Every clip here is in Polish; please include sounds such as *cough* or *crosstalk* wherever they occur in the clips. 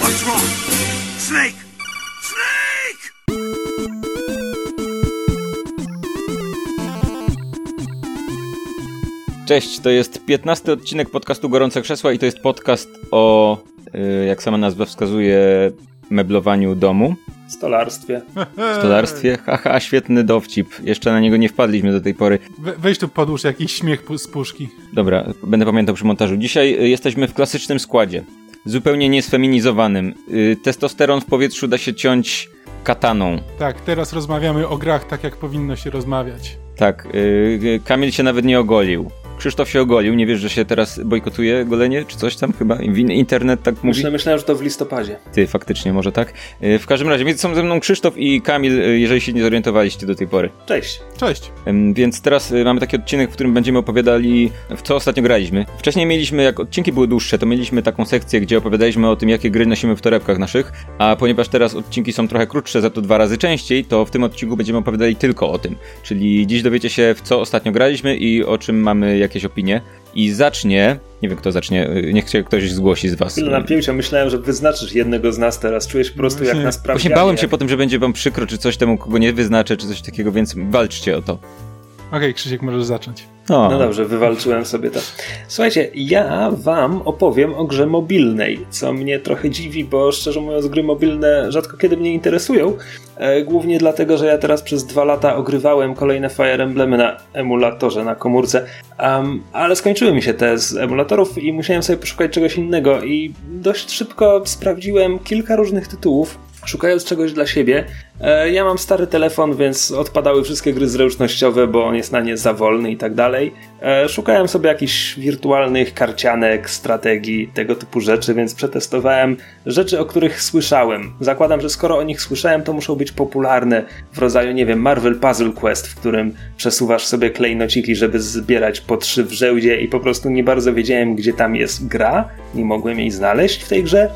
What's wrong? Snake! Snake! Cześć, to jest 15 odcinek podcastu Gorące Krzesła i to jest podcast o, y, jak sama nazwa wskazuje, meblowaniu domu, stolarstwie. stolarstwie. Haha, świetny dowcip. Jeszcze na niego nie wpadliśmy do tej pory. We, weź tu podłóż jakiś śmiech z puszki. Dobra, będę pamiętał przy montażu. Dzisiaj y, jesteśmy w klasycznym składzie. Zupełnie niesfeminizowanym. Y, Testosteron w powietrzu da się ciąć kataną. Tak, teraz rozmawiamy o grach tak, jak powinno się rozmawiać. Tak, y, y, Kamil się nawet nie ogolił. Krzysztof się ogolił, nie wiesz, że się teraz bojkotuje golenie, czy coś tam chyba? Internet tak mówi? Myślę, myślałem, że to w listopadzie. Ty, faktycznie, może tak. Y, W każdym razie, więc są ze mną Krzysztof i Kamil, y, jeżeli się nie zorientowaliście do tej pory. Cześć. Cześć. Więc teraz y, mamy taki odcinek, w którym będziemy opowiadali, w co ostatnio graliśmy. Wcześniej mieliśmy, jak odcinki były dłuższe, to mieliśmy taką sekcję, gdzie opowiadaliśmy o tym, jakie gry nosimy w torebkach naszych, a ponieważ teraz odcinki są trochę krótsze, za to dwa razy częściej, to w tym odcinku będziemy opowiadali tylko o tym. Czyli dziś dowiecie się, w co ostatnio graliśmy i o czym mamy jakieś opinie. I zacznie, nie wiem kto zacznie, y, niech się ktoś zgłosi z was. Chwilę napięcia, myślałem, że wyznaczysz jednego z nas teraz. Czujesz po prostu jak Właśnie- nas prawie. Właśnie bałem się po tym, że będzie wam przykro, czy coś temu, kogo nie wyznaczę, czy coś takiego, więc walczcie o to. Okej, Krzysiek, możesz zacząć. O. No dobrze, wywalczyłem sobie to. Słuchajcie, ja wam opowiem o grze mobilnej, co mnie trochę dziwi, bo szczerze mówiąc gry mobilne rzadko kiedy mnie interesują. E, głównie dlatego, że ja teraz przez dwa lata ogrywałem kolejne Fire Emblemy na emulatorze, na komórce, Em, ale skończyły mi się te z emulatorów i musiałem sobie poszukać czegoś innego i dość szybko sprawdziłem kilka różnych tytułów, szukając czegoś dla siebie. E, Ja mam stary telefon, więc odpadały wszystkie gry zręcznościowe, bo on jest na nie za wolny i tak dalej. E, Szukałem sobie jakichś wirtualnych karcianek, strategii, tego typu rzeczy, więc przetestowałem rzeczy, o których słyszałem. Zakładam, że skoro o nich słyszałem, to muszą być popularne w rodzaju, nie wiem, Marvel Puzzle Quest, w którym przesuwasz sobie klejnociki, żeby zbierać po trzy w żełdzie i po prostu nie bardzo wiedziałem, gdzie tam jest gra. Nie mogłem jej znaleźć w tej grze.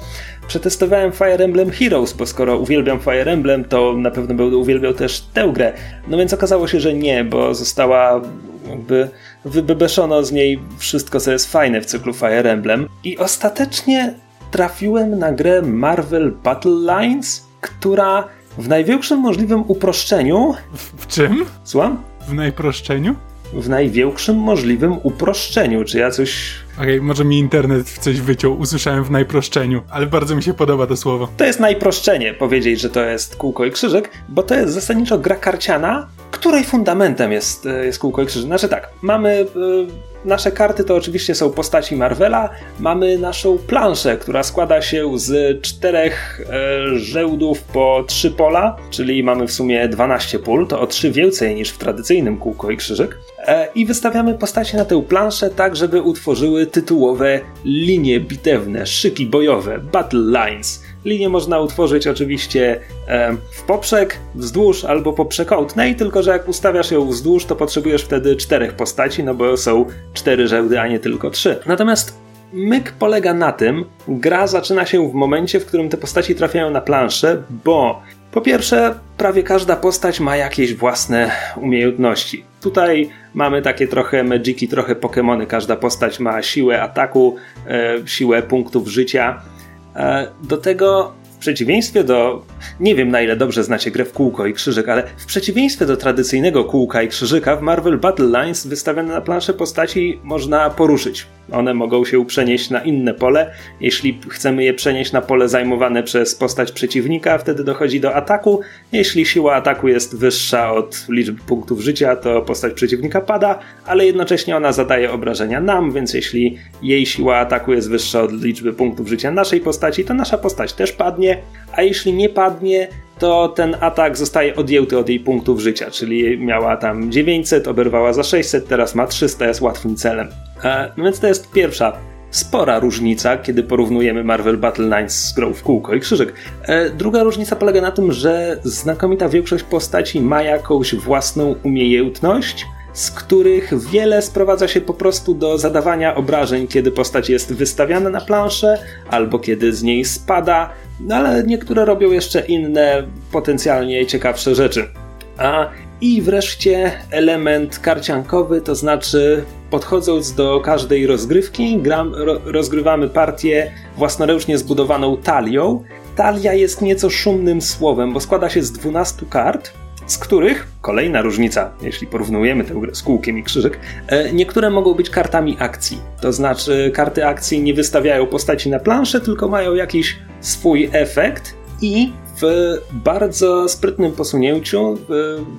Przetestowałem Fire Emblem Heroes, bo skoro uwielbiam Fire Emblem, to na pewno będę uwielbiał też tę grę. No więc okazało się, że nie, bo została jakby wybebeszono z niej wszystko, co jest fajne w cyklu Fire Emblem. I ostatecznie trafiłem na grę Marvel Battle Lines, która w największym możliwym uproszczeniu. W, w czym? Słucham? W najproszczeniu? W największym możliwym uproszczeniu. Czy ja coś Okej, może mi internet w coś wyciął, usłyszałem w najproszczeniu, ale bardzo mi się podoba to słowo. To jest najproszczenie powiedzieć, że to jest kółko i krzyżyk, bo to jest zasadniczo gra karciana, której fundamentem jest, e, jest kółko i krzyżyk. Znaczy tak, mamy. e, Nasze karty to oczywiście są postaci Marvela. Mamy naszą planszę, która składa się z czterech e, żełdów po trzy pola, czyli mamy w sumie 12 pól. To o trzy więcej niż w tradycyjnym kółko i krzyżyk. E, I wystawiamy postacie na tę planszę tak, żeby utworzyły tytułowe linie bitewne, szyki bojowe, battle lines. Linie można utworzyć oczywiście e, w poprzek, wzdłuż albo po przekątnej, tylko że jak ustawiasz ją wzdłuż, to potrzebujesz wtedy czterech postaci, no bo są cztery żełdy, a nie tylko trzy. Natomiast myk polega na tym, gra zaczyna się w momencie, w którym te postaci trafiają na planszę, bo po pierwsze, prawie każda postać ma jakieś własne umiejętności. Tutaj mamy takie trochę magiki, trochę Pokémony. Każda postać ma siłę ataku, e, siłę punktów życia. E, Do tego w przeciwieństwie do. Nie wiem na ile dobrze znacie grę w kółko i krzyżyk, ale w przeciwieństwie do tradycyjnego kółka i krzyżyka, w Marvel Battle Lines wystawione na planszę postaci można poruszyć. One mogą się przenieść na inne pole. Jeśli chcemy je przenieść na pole zajmowane przez postać przeciwnika, wtedy dochodzi do ataku. Jeśli siła ataku jest wyższa od liczby punktów życia, to postać przeciwnika pada, ale jednocześnie ona zadaje obrażenia nam, więc jeśli jej siła ataku jest wyższa od liczby punktów życia naszej postaci, to nasza postać też padnie, a jeśli nie padnie, to ten atak zostaje odjęty od jej punktów życia, czyli miała tam 900, oberwała za 600, teraz ma 300, jest łatwym celem. E, no więc to jest pierwsza spora różnica, kiedy porównujemy Marvel Battle Lines z grą w kółko i krzyżyk. E, druga różnica polega na tym, że znakomita większość postaci ma jakąś własną umiejętność, z których wiele sprowadza się po prostu do zadawania obrażeń, kiedy postać jest wystawiana na planszę, albo kiedy z niej spada, no ale niektóre robią jeszcze inne, potencjalnie ciekawsze rzeczy. A I wreszcie element karciankowy, to znaczy podchodząc do każdej rozgrywki, gram, ro, rozgrywamy partię własnoręcznie zbudowaną talią. Talia jest nieco szumnym słowem, bo składa się z 12 kart, z których, kolejna różnica, jeśli porównujemy tę grę z kółkiem i krzyżyk, e, niektóre mogą być kartami akcji. To znaczy, karty akcji nie wystawiają postaci na planszę, tylko mają jakiś swój efekt i w bardzo sprytnym posunięciu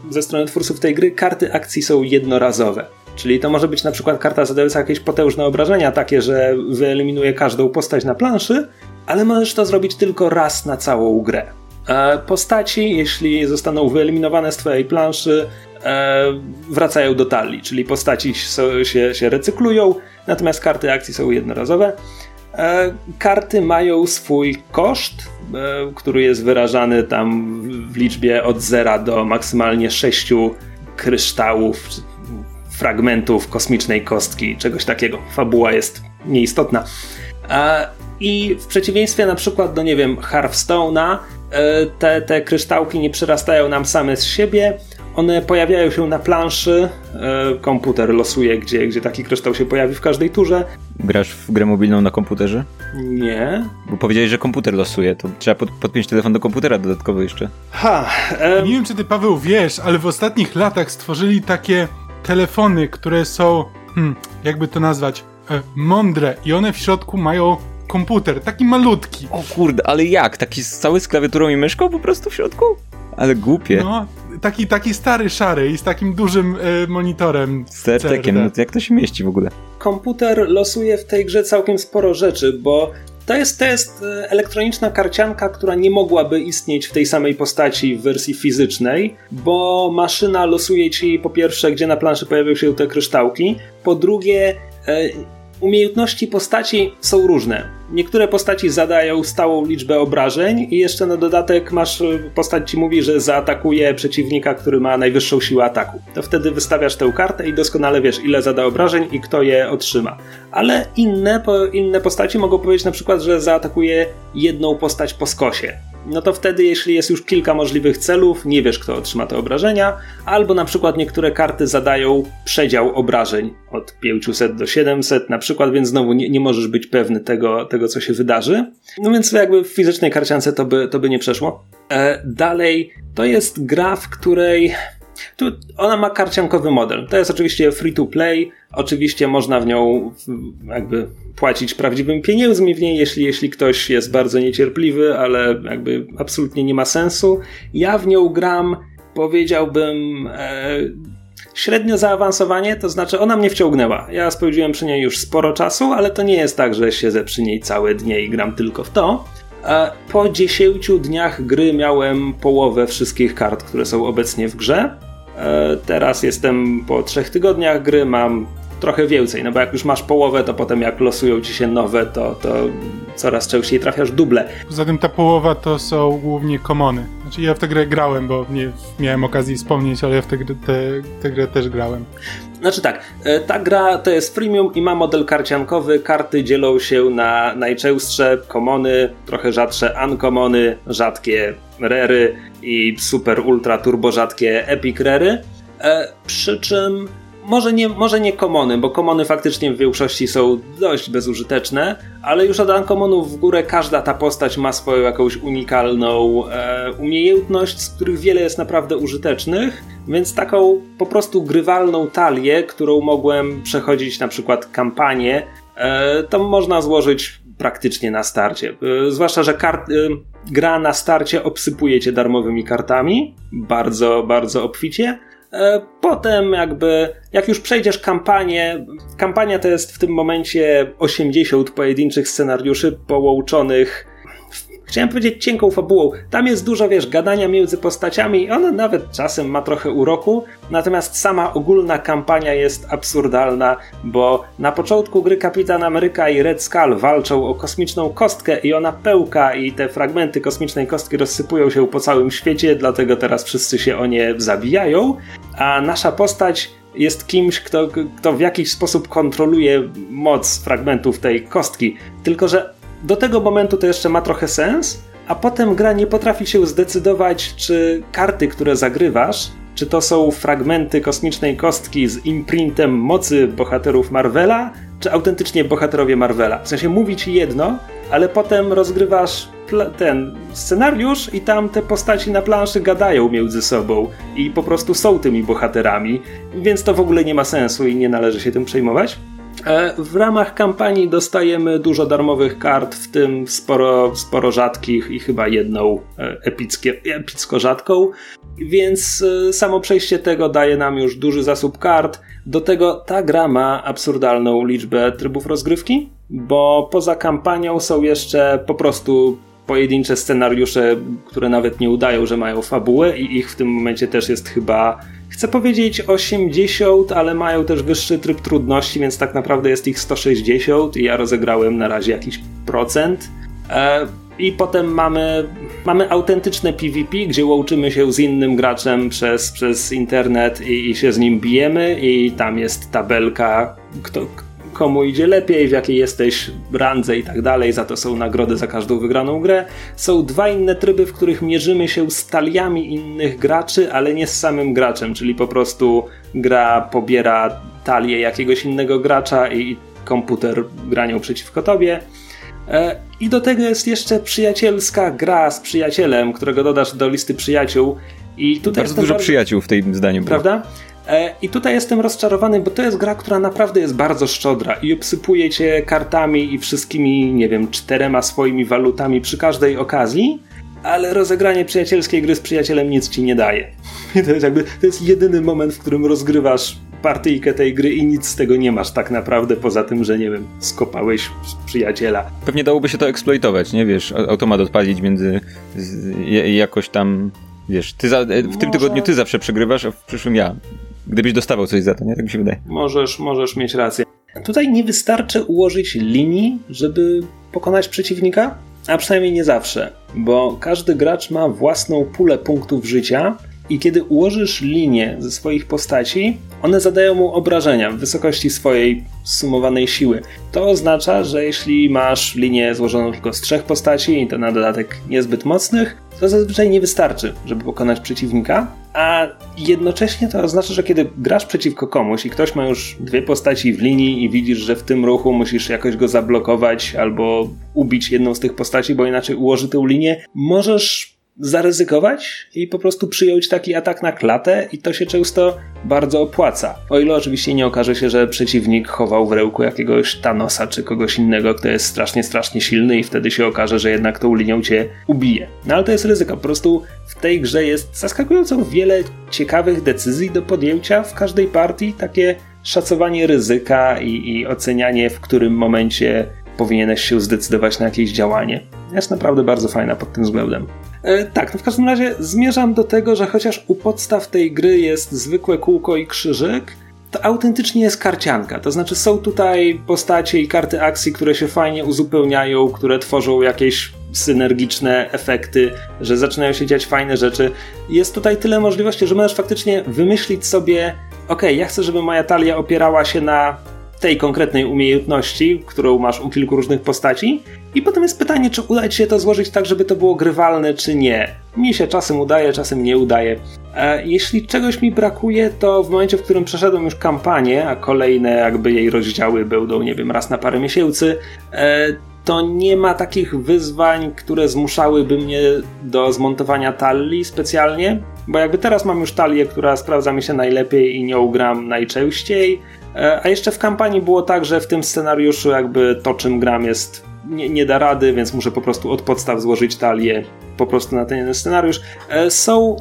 ze strony twórców tej gry karty akcji są jednorazowe. Czyli to może być na przykład karta zadająca jakieś potężne obrażenia, takie, że wyeliminuje każdą postać na planszy, ale możesz to zrobić tylko raz na całą grę. E, postaci, jeśli zostaną wyeliminowane z twojej planszy, e, wracają do talii, czyli postaci się, się recyklują, natomiast karty akcji są jednorazowe. E, karty mają swój koszt, który jest wyrażany tam w liczbie od 0 do maksymalnie 6 kryształów, fragmentów kosmicznej kostki, czegoś takiego. Fabuła jest nieistotna. I w przeciwieństwie na przykład do, nie wiem, Hearthstone'a, te, te kryształki nie przyrastają nam same z siebie, one pojawiają się na planszy, e, komputer losuje, gdzie, gdzie taki kryształ się pojawi w każdej turze. Grasz w grę mobilną na komputerze? Nie. Bo powiedziałeś, że komputer losuje, to trzeba pod, podpiąć telefon do komputera dodatkowo jeszcze. Ha! E... Nie wiem, czy ty, Paweł, wiesz, ale w ostatnich latach stworzyli takie telefony, które są, hmm, jakby to nazwać, e, mądre i one w środku mają komputer, taki malutki. O kurde, ale jak? Taki cały z klawiaturą i myszką po prostu w środku? Ale głupie. No, taki, taki stary, szary i z takim dużym e, monitorem. Z CRT-kiem, no to jak to się mieści w ogóle? Komputer losuje w tej grze całkiem sporo rzeczy, bo to jest, to jest e, elektroniczna karcianka, która nie mogłaby istnieć w tej samej postaci w wersji fizycznej, bo maszyna losuje ci po pierwsze, gdzie na planszy pojawią się te kryształki, po drugie, e, umiejętności postaci są różne. Niektóre postaci zadają stałą liczbę obrażeń i jeszcze na dodatek masz postać ci mówi, że zaatakuje przeciwnika, który ma najwyższą siłę ataku. To wtedy wystawiasz tę kartę i doskonale wiesz, ile zada obrażeń i kto je otrzyma. Ale inne, inne postaci mogą powiedzieć na przykład, że zaatakuje jedną postać po skosie no to wtedy, jeśli jest już kilka możliwych celów, nie wiesz, kto otrzyma te obrażenia, albo na przykład niektóre karty zadają przedział obrażeń od 500 do 700, na przykład, więc znowu nie, nie możesz być pewny tego, tego, co się wydarzy. No więc jakby w fizycznej karciance to by, to by nie przeszło. E, dalej, to jest gra, w której tu ona ma karciankowy model. To jest oczywiście free to play. Oczywiście można w nią jakby płacić prawdziwymi pieniędzmi w niej, jeśli, jeśli ktoś jest bardzo niecierpliwy, ale jakby absolutnie nie ma sensu. Ja w nią gram, powiedziałbym, e, średnio zaawansowanie, to znaczy ona mnie wciągnęła. Ja spędziłem przy niej już sporo czasu, ale to nie jest tak, że siedzę przy niej całe dnie i gram tylko w to. E, po 10 dniach gry miałem połowę wszystkich kart, które są obecnie w grze. E, teraz jestem po trzech tygodniach gry, mam trochę więcej, no bo jak już masz połowę, to potem jak losują ci się nowe, to, to coraz częściej trafiasz duble. Poza tym ta połowa to są głównie komony. Znaczy ja w tę grę grałem, bo nie miałem okazji wspomnieć, ale ja w tę, grę, tę, tę grę też grałem. Znaczy tak, e, ta gra to jest freemium i ma model karciankowy. Karty dzielą się na najczęstsze komony, trochę rzadsze uncommony, rzadkie rery i super ultra turbo rzadkie epic rery. E, przy czym może nie, może nie komony, bo komony faktycznie w większości są dość bezużyteczne, ale już od ankomonów w górę każda ta postać ma swoją jakąś unikalną e, umiejętność, z których wiele jest naprawdę użytecznych, więc taką po prostu grywalną talię, którą mogłem przechodzić na przykład kampanię, e, to można złożyć praktycznie na starcie. E, zwłaszcza, że kart, e, gra na starcie obsypuje cię darmowymi kartami, bardzo, bardzo obficie, potem jakby, jak już przejdziesz kampanię, kampania to jest w tym momencie 80 pojedynczych scenariuszy połączonych chciałem powiedzieć cienką fabułą. Tam jest dużo, wiesz, gadania między postaciami i ona nawet czasem ma trochę uroku, natomiast sama ogólna kampania jest absurdalna, bo na początku gry Kapitan Ameryka i Red Skull walczą o kosmiczną kostkę i ona pełka i te fragmenty kosmicznej kostki rozsypują się po całym świecie, dlatego teraz wszyscy się o nie zabijają, a nasza postać jest kimś, kto, kto w jakiś sposób kontroluje moc fragmentów tej kostki. Tylko, że do tego momentu to jeszcze ma trochę sens, a potem gra nie potrafi się zdecydować, czy karty, które zagrywasz, czy to są fragmenty kosmicznej kostki z imprintem mocy bohaterów Marvela, czy autentycznie bohaterowie Marvela. W sensie mówi ci jedno, ale potem rozgrywasz ten scenariusz i tam te postaci na planszy gadają między sobą i po prostu są tymi bohaterami, więc to w ogóle nie ma sensu i nie należy się tym przejmować. E, w ramach kampanii dostajemy dużo darmowych kart, w tym sporo, sporo rzadkich i chyba jedną e, epickie, epicko rzadką, więc e, samo przejście tego daje nam już duży zasób kart. Do tego ta gra ma absurdalną liczbę trybów rozgrywki, bo poza kampanią są jeszcze po prostu pojedyncze scenariusze, które nawet nie udają, że mają fabułę i ich w tym momencie też jest chyba chcę powiedzieć 80, ale mają też wyższy tryb trudności, więc tak naprawdę jest ich 160 i ja rozegrałem na razie jakiś procent. E, I potem mamy, mamy autentyczne PvP, gdzie łączymy się z innym graczem przez, przez internet i, i się z nim bijemy i tam jest tabelka, kto, komu idzie lepiej, w jakiej jesteś randze i tak dalej, za to są nagrody za każdą wygraną grę. Są dwa inne tryby, w których mierzymy się z taliami innych graczy, ale nie z samym graczem, czyli po prostu gra pobiera talię jakiegoś innego gracza i komputer granią przeciwko tobie. E, I do tego jest jeszcze przyjacielska gra z przyjacielem, którego dodasz do listy przyjaciół. I tutaj bardzo dużo bardzo... przyjaciół w tym zdaniu. Prawda? Było. E, I tutaj jestem rozczarowany, bo to jest gra, która naprawdę jest bardzo szczodra i obsypuje cię kartami i wszystkimi, nie wiem, czterema swoimi walutami przy każdej okazji, ale rozegranie przyjacielskiej gry z przyjacielem nic ci nie daje. *laughs* I to jest jakby, to jest jedyny moment, w którym rozgrywasz partyjkę tej gry i nic z tego nie masz tak naprawdę, poza tym, że nie wiem, skopałeś przyjaciela. Pewnie dałoby się to eksploitować, nie wiesz, automat odpalić między z, jakoś tam, wiesz, ty za, w tym Może... tygodniu ty zawsze przegrywasz, a w przyszłym ja. Gdybyś dostawał coś za to, nie? Tak mi się wydaje. Możesz, możesz mieć rację. Tutaj nie wystarczy ułożyć linii, żeby pokonać przeciwnika, a przynajmniej nie zawsze, bo każdy gracz ma własną pulę punktów życia i kiedy ułożysz linię ze swoich postaci, one zadają mu obrażenia w wysokości swojej sumowanej siły. To oznacza, że jeśli masz linię złożoną tylko z trzech postaci i to na dodatek niezbyt mocnych, to zazwyczaj nie wystarczy, żeby pokonać przeciwnika, a jednocześnie to oznacza, że kiedy grasz przeciwko komuś i ktoś ma już dwie postaci w linii i widzisz, że w tym ruchu musisz jakoś go zablokować albo ubić jedną z tych postaci, bo inaczej ułoży tę linię, możesz zaryzykować i po prostu przyjąć taki atak na klatę i to się często bardzo opłaca. O ile oczywiście nie okaże się, że przeciwnik chował w rełku jakiegoś Thanosa czy kogoś innego, kto jest strasznie, strasznie silny i wtedy się okaże, że jednak tą linią cię ubije. No ale to jest ryzyko. Po prostu w tej grze jest zaskakująco wiele ciekawych decyzji do podjęcia w każdej partii. Takie szacowanie ryzyka i, i ocenianie, w którym momencie powinieneś się zdecydować na jakieś działanie. Jest naprawdę bardzo fajna pod tym względem. E, tak, no w każdym razie zmierzam do tego, że chociaż u podstaw tej gry jest zwykłe kółko i krzyżyk, to autentycznie jest karcianka. To znaczy są tutaj postacie i karty akcji, które się fajnie uzupełniają, które tworzą jakieś synergiczne efekty, że zaczynają się dziać fajne rzeczy. Jest tutaj tyle możliwości, że możesz faktycznie wymyślić sobie, ok, ja chcę, żeby moja talia opierała się na tej konkretnej umiejętności, którą masz u kilku różnych postaci. I potem jest pytanie, czy uda ci się to złożyć tak, żeby to było grywalne, czy nie. Mi się czasem udaje, czasem nie udaje. E, jeśli czegoś mi brakuje, to w momencie, w którym przeszedłem już kampanię, a kolejne jakby jej rozdziały będą, nie wiem, raz na parę miesięcy, e, to nie ma takich wyzwań, które zmuszałyby mnie do zmontowania talii specjalnie, bo jakby teraz mam już talię, która sprawdza mi się najlepiej i nią gram najczęściej, E, a jeszcze w kampanii było tak, że w tym scenariuszu jakby to, czym gram jest nie, nie, da rady, więc muszę po prostu od podstaw złożyć talię po prostu na ten scenariusz. E, są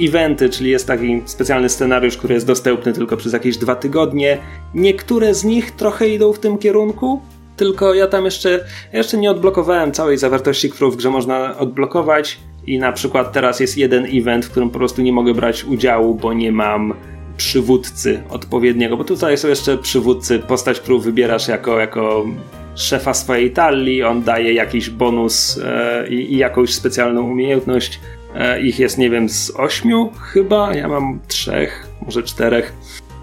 e, eventy, czyli jest taki specjalny scenariusz, który jest dostępny tylko przez jakieś dwa tygodnie. Niektóre z nich trochę idą w tym kierunku, tylko ja tam jeszcze, jeszcze nie odblokowałem całej zawartości, którą w grze można odblokować. I na przykład teraz jest jeden event, w którym po prostu nie mogę brać udziału, bo nie mam przywódcy odpowiedniego, bo tutaj są jeszcze przywódcy, postać, którą wybierasz jako, jako szefa swojej talii, on daje jakiś bonus e, i, i, jakąś specjalną umiejętność. E, ich jest, nie wiem, z ośmiu chyba, ja mam trzech, może czterech.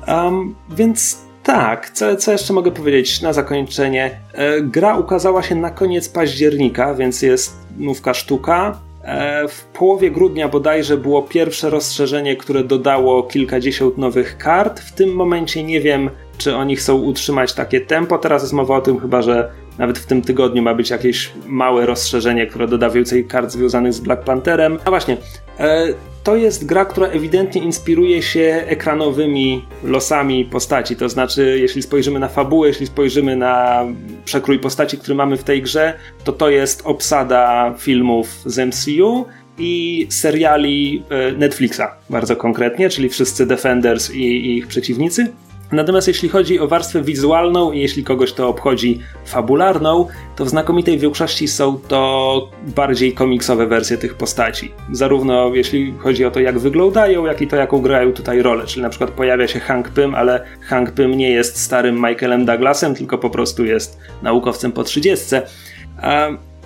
Um, więc tak, co, co jeszcze mogę powiedzieć na zakończenie? E, gra ukazała się na koniec października, więc jest nówka sztuka. E, w połowie grudnia bodajże było pierwsze rozszerzenie, które dodało kilkadziesiąt nowych kart. W tym momencie nie wiem, czy oni chcą utrzymać takie tempo. Teraz jest mowa o tym chyba, że nawet w tym tygodniu ma być jakieś małe rozszerzenie, które doda więcej kart związanych z Black Pantherem. A właśnie, e, to jest gra, która ewidentnie inspiruje się ekranowymi losami postaci. To znaczy, jeśli spojrzymy na fabułę, jeśli spojrzymy na przekrój postaci, który mamy w tej grze, to to jest obsada filmów z MCU i seriali e, Netflixa, bardzo konkretnie, czyli wszyscy Defenders i, i ich przeciwnicy. Natomiast jeśli chodzi o warstwę wizualną i jeśli kogoś to obchodzi fabularną, to w znakomitej większości są to bardziej komiksowe wersje tych postaci. Zarówno jeśli chodzi o to, jak wyglądają, jak i to, jaką grają tutaj rolę. Czyli na przykład pojawia się Hank Pym, ale Hank Pym nie jest starym Michaelem Douglasem, tylko po prostu jest naukowcem po trzydziestce.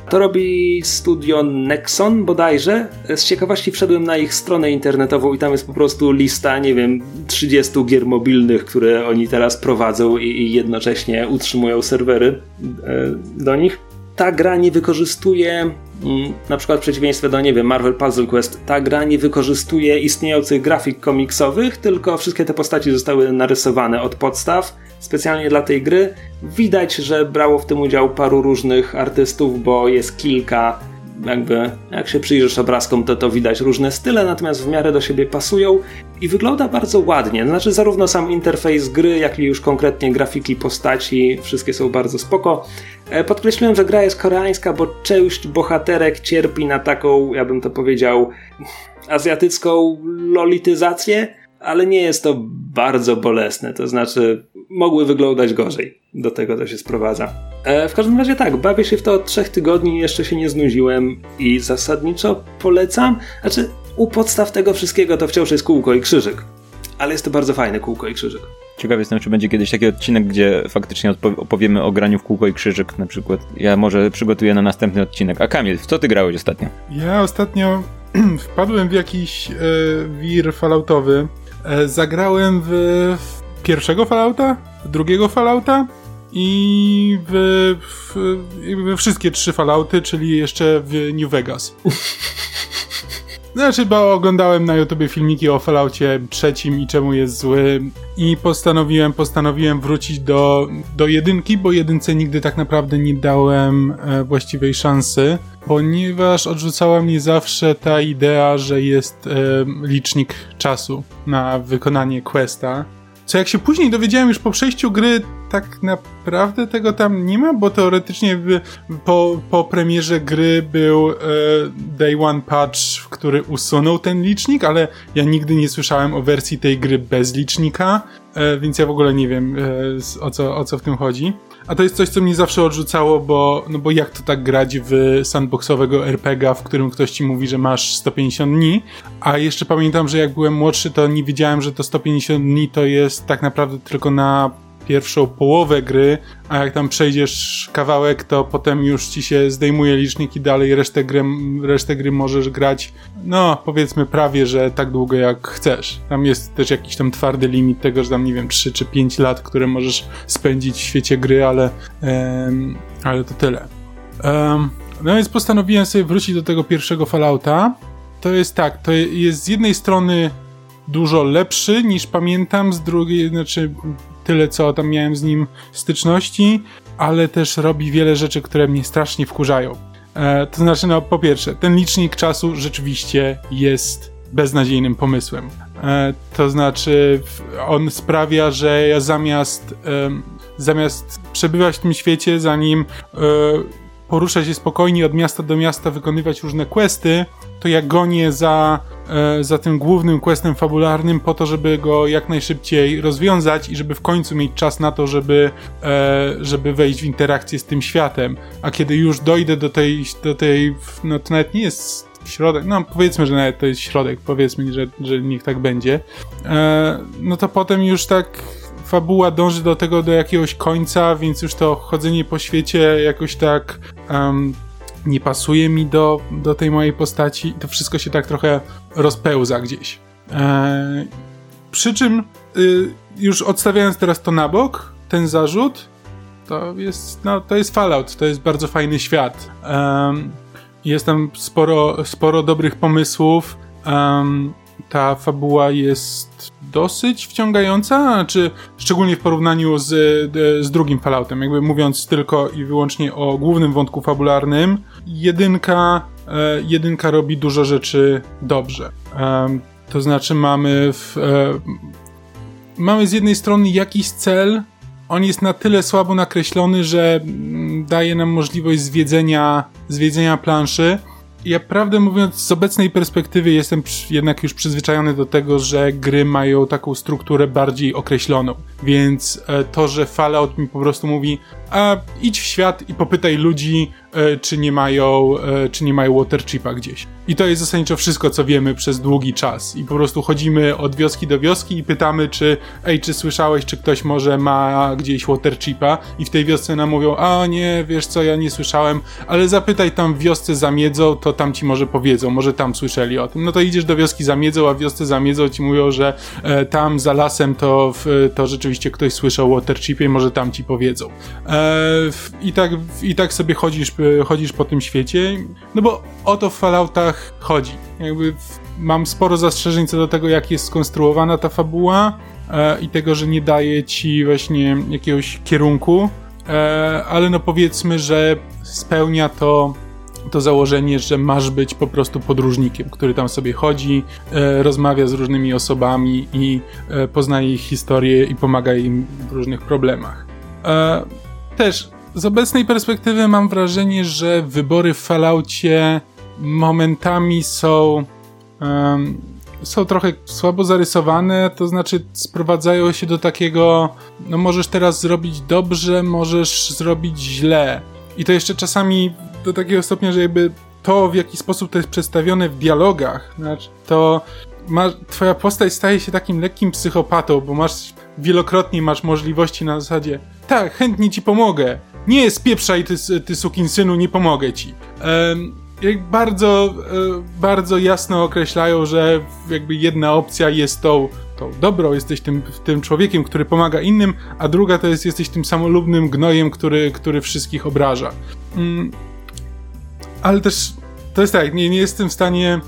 To robi studio Nexon bodajże. Z ciekawości wszedłem na ich stronę internetową i tam jest po prostu lista, nie wiem, 30 gier mobilnych, które oni teraz prowadzą i, i jednocześnie utrzymują serwery e, do nich. Ta gra nie wykorzystuje Mm, na przykład w przeciwieństwie do, nie wiem, Marvel Puzzle Quest, ta gra nie wykorzystuje istniejących grafik komiksowych, tylko wszystkie te postaci zostały narysowane od podstaw specjalnie dla tej gry. Widać, że brało w tym udział paru różnych artystów, bo jest kilka jakby jak się przyjrzysz obrazkom, to to widać różne style, natomiast w miarę do siebie pasują i wygląda bardzo ładnie. Znaczy zarówno sam interfejs gry, jak i już konkretnie grafiki postaci, wszystkie są bardzo spoko. E, podkreśliłem, że gra jest koreańska, bo część bohaterek cierpi na taką, ja bym to powiedział, azjatycką lolityzację, ale nie jest to bardzo bolesne, to znaczy mogły wyglądać gorzej. Do tego to się sprowadza. E, w każdym razie tak, bawię się w to od trzech tygodni, jeszcze się nie znudziłem i zasadniczo polecam. Znaczy, u podstaw tego wszystkiego to wciąż jest kółko i krzyżyk. Ale jest to bardzo fajne kółko i krzyżyk. Ciekaw jestem, czy będzie kiedyś taki odcinek, gdzie faktycznie opowiemy o graniu w kółko i krzyżyk na przykład. Ja może przygotuję na następny odcinek. A Kamil, w co ty grałeś ostatnio? Ja ostatnio *clears throat* wpadłem w jakiś e, wir falloutowy. E, zagrałem w, w pierwszego Fallouta, drugiego Fallouta i w, w, we wszystkie trzy Fallouty, czyli jeszcze w New Vegas. Znaczy, bo oglądałem na YouTubie filmiki o Falloutie trzecim i czemu jest zły i postanowiłem, postanowiłem wrócić do, do jedynki, bo jedynce nigdy tak naprawdę nie dałem e, właściwej szansy, ponieważ odrzucała mnie zawsze ta idea, że jest e, licznik czasu na wykonanie questa co jak się później dowiedziałem już po przejściu gry, tak naprawdę tego tam nie ma, bo teoretycznie po, po premierze gry był e, Day One Patch, który usunął ten licznik, ale ja nigdy nie słyszałem o wersji tej gry bez licznika, e, więc ja w ogóle nie wiem e, o, co, o co w tym chodzi. A to jest coś, co mnie zawsze odrzucało, bo, no bo jak to tak grać w sandboxowego RPGa, w którym ktoś ci mówi, że masz 150 dni, a jeszcze pamiętam, że jak byłem młodszy, to nie wiedziałem, że to 150 dni to jest tak naprawdę tylko na pierwszą połowę gry, a jak tam przejdziesz kawałek, to potem już ci się zdejmuje licznik i dalej resztę gry, resztę gry możesz grać, no powiedzmy prawie, że tak długo jak chcesz. Tam jest też jakiś tam twardy limit tego, że tam nie wiem, 3 czy 5 lat, które możesz spędzić w świecie gry, ale, ale to tyle. Um, no więc postanowiłem sobie wrócić do tego pierwszego Fallouta. To jest tak, to jest z jednej strony dużo lepszy niż pamiętam, z drugiej, znaczy tyle, co tam miałem z nim styczności, ale też robi wiele rzeczy, które mnie strasznie wkurzają. E, to znaczy, no po pierwsze, ten licznik czasu rzeczywiście jest beznadziejnym pomysłem. E, to znaczy, on sprawia, że ja zamiast, e, zamiast przebywać w tym świecie, zanim e, poruszać się spokojnie od miasta do miasta, wykonywać różne questy, to ja gonię za E, za tym głównym questem fabularnym po to, żeby go jak najszybciej rozwiązać i żeby w końcu mieć czas na to, żeby, e, żeby wejść w interakcję z tym światem. A kiedy już dojdę do tej, do tej no to nawet nie jest środek, no powiedzmy, że nawet to jest środek, powiedzmy, że, że niech tak będzie, e, no to potem już tak fabuła dąży do tego, do jakiegoś końca, więc już to chodzenie po świecie jakoś tak um, nie pasuje mi do, do tej mojej postaci. To wszystko się tak trochę rozpełza gdzieś. Eee, przy czym, y, już odstawiając teraz to na bok, ten zarzut, to jest, no, to jest Fallout, to jest bardzo fajny świat. Eee, jest tam sporo, sporo dobrych pomysłów. Um, ta fabuła jest dosyć wciągająca, znaczy szczególnie w porównaniu z, z drugim Falloutem, jakby mówiąc tylko i wyłącznie o głównym wątku fabularnym, jedynka, e, jedynka robi dużo rzeczy dobrze. E, to znaczy mamy w, e, mamy z jednej strony jakiś cel, on jest na tyle słabo nakreślony, że mm, daje nam możliwość zwiedzenia, zwiedzenia planszy, ja prawdę mówiąc, z obecnej perspektywy jestem jednak już przyzwyczajony do tego, że gry mają taką strukturę bardziej określoną. Więc e, to, że Fallout mi po prostu mówi, a idź w świat i popytaj ludzi, e, czy nie mają, e, czy nie mają waterchipa gdzieś. I to jest zasadniczo wszystko, co wiemy przez długi czas. I po prostu chodzimy od wioski do wioski i pytamy, czy ej, czy słyszałeś, czy ktoś może ma gdzieś waterchipa? I w tej wiosce nam mówią, a nie, wiesz co, ja nie słyszałem, ale zapytaj tam w wiosce zamiedzą, to tam ci może powiedzą, może tam słyszeli o tym. No to idziesz do wioski zamiedzą, a w wiosce zamiedzą ci mówią, że e, tam za lasem to, to rzeczywiście ktoś słyszał o waterchipie i może tam ci powiedzą. E, i, tak, I tak sobie chodzisz, chodzisz po tym świecie, no bo o to w Falloutach chodzi. Jakby mam sporo zastrzeżeń co do tego, jak jest skonstruowana ta fabuła e, i tego, że nie daje ci właśnie jakiegoś kierunku, e, ale no powiedzmy, że spełnia to to założenie, że masz być po prostu podróżnikiem, który tam sobie chodzi, e, rozmawia z różnymi osobami i e, poznaje ich historię i pomaga im w różnych problemach. E, też z obecnej perspektywy mam wrażenie, że wybory w Falloutie momentami są um, są trochę słabo zarysowane, to znaczy sprowadzają się do takiego no możesz teraz zrobić dobrze, możesz zrobić źle. I to jeszcze czasami do takiego stopnia, że jakby to, w jaki sposób to jest przedstawione w dialogach, znaczy to masz, twoja postać staje się takim lekkim psychopatą, bo masz wielokrotnie masz możliwości na zasadzie tak, chętnie ci pomogę. Nie spieprzaj ty, ty synu, nie pomogę ci. Jak bardzo, e, bardzo jasno określają, że jakby jedna opcja jest tą, tą dobrą, jesteś tym, tym człowiekiem, który pomaga innym, a druga to jest jesteś tym samolubnym gnojem, który, który wszystkich obraża. Um, ale też to jest tak, nie, nie jestem w stanie.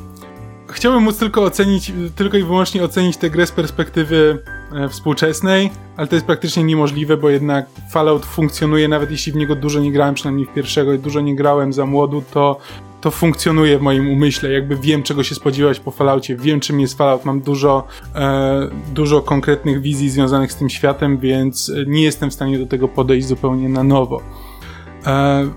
Chciałbym móc tylko ocenić, tylko i wyłącznie ocenić tę grę z perspektywy e, współczesnej, ale to jest praktycznie niemożliwe, bo jednak Fallout funkcjonuje, nawet jeśli w niego dużo nie grałem, przynajmniej w pierwszego i dużo nie grałem za młodu, to to funkcjonuje w moim umyśle, jakby wiem czego się spodziewać po Falloutie, wiem czym jest Fallout, mam dużo, e, dużo konkretnych wizji związanych z tym światem, więc nie jestem w stanie do tego podejść zupełnie na nowo. E,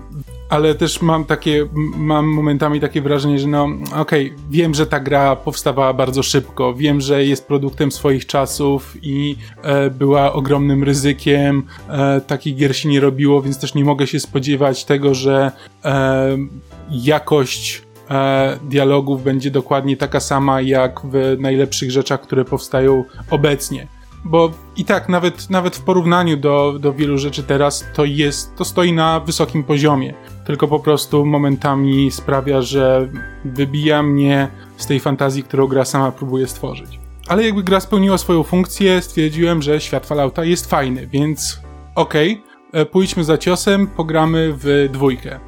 ale też mam takie, mam momentami takie wrażenie, że no okej, okay, wiem, że ta gra powstawała bardzo szybko, wiem, że jest produktem swoich czasów i e, była ogromnym ryzykiem, e, takich gier się nie robiło, więc też nie mogę się spodziewać tego, że e, jakość e, dialogów będzie dokładnie taka sama jak w najlepszych rzeczach, które powstają obecnie. Bo i tak nawet, nawet w porównaniu do, do wielu rzeczy teraz to jest, to stoi na wysokim poziomie. Tylko po prostu momentami sprawia, że wybija mnie z tej fantazji, którą gra sama próbuje stworzyć. Ale jakby gra spełniła swoją funkcję, stwierdziłem, że świat Fallouta jest fajny, więc okej, okay, e, pójdźmy za ciosem, pogramy w dwójkę. E,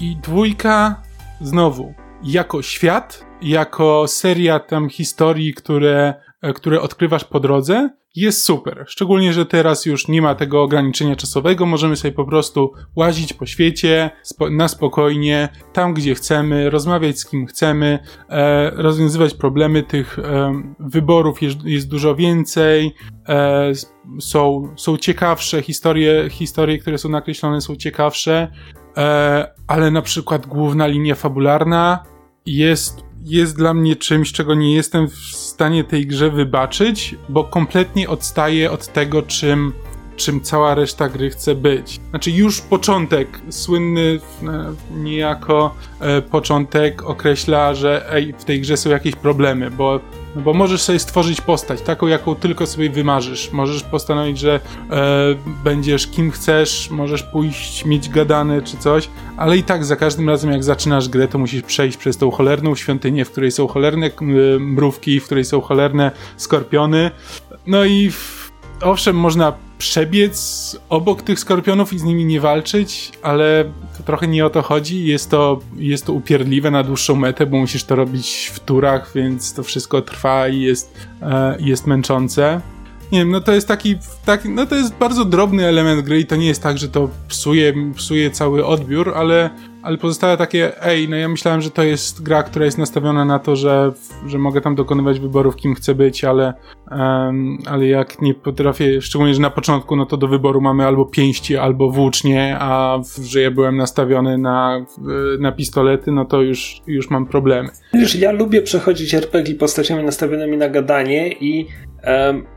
I dwójka znowu, jako świat, jako seria tam historii, które E, które odkrywasz po drodze, jest super. Szczególnie, że teraz już nie ma tego ograniczenia czasowego, możemy sobie po prostu łazić po świecie spo na spokojnie, tam gdzie chcemy, rozmawiać z kim chcemy, e, rozwiązywać problemy. Tych e, wyborów jest, jest, dużo więcej, e, są, są ciekawsze, historie, historie, które są nakreślone są ciekawsze, e, ale na przykład główna linia fabularna jest jest dla mnie czymś, czego nie jestem w stanie tej grze wybaczyć, bo kompletnie odstaje od tego, czym, czym cała reszta gry chce być. Znaczy, już początek, słynny e, niejako e, początek określa, że ej, w tej grze są jakieś problemy, bo no bo możesz sobie stworzyć postać, taką jaką tylko sobie wymarzysz. Możesz postanowić, że e, będziesz kim chcesz, możesz pójść, mieć gadane czy coś, ale i tak za każdym razem jak zaczynasz grę, to musisz przejść przez tą cholerną świątynię, w której są cholerne mrówki, w której są cholerne skorpiony. No i w, owszem, można przebiec obok tych skorpionów i z nimi nie walczyć, ale to trochę nie o to chodzi. Jest to, jest to upierdliwe na dłuższą metę, bo musisz to robić w turach, więc to wszystko trwa i jest, e, jest męczące nie wiem, no to jest taki, taki, no to jest bardzo drobny element gry i to nie jest tak, że to psuje, psuje cały odbiór, ale, ale pozostałe takie, ej, no ja myślałem, że to jest gra, która jest nastawiona na to, że, że mogę tam dokonywać wyborów, kim chcę być, ale, um, ale jak nie potrafię, szczególnie, że na początku, no to do wyboru mamy albo pięści, albo włócznie, a że ja byłem nastawiony na, na pistolety, no to już, już mam problemy. Wiesz, ja lubię przechodzić RPG postaciami nastawionymi na gadanie i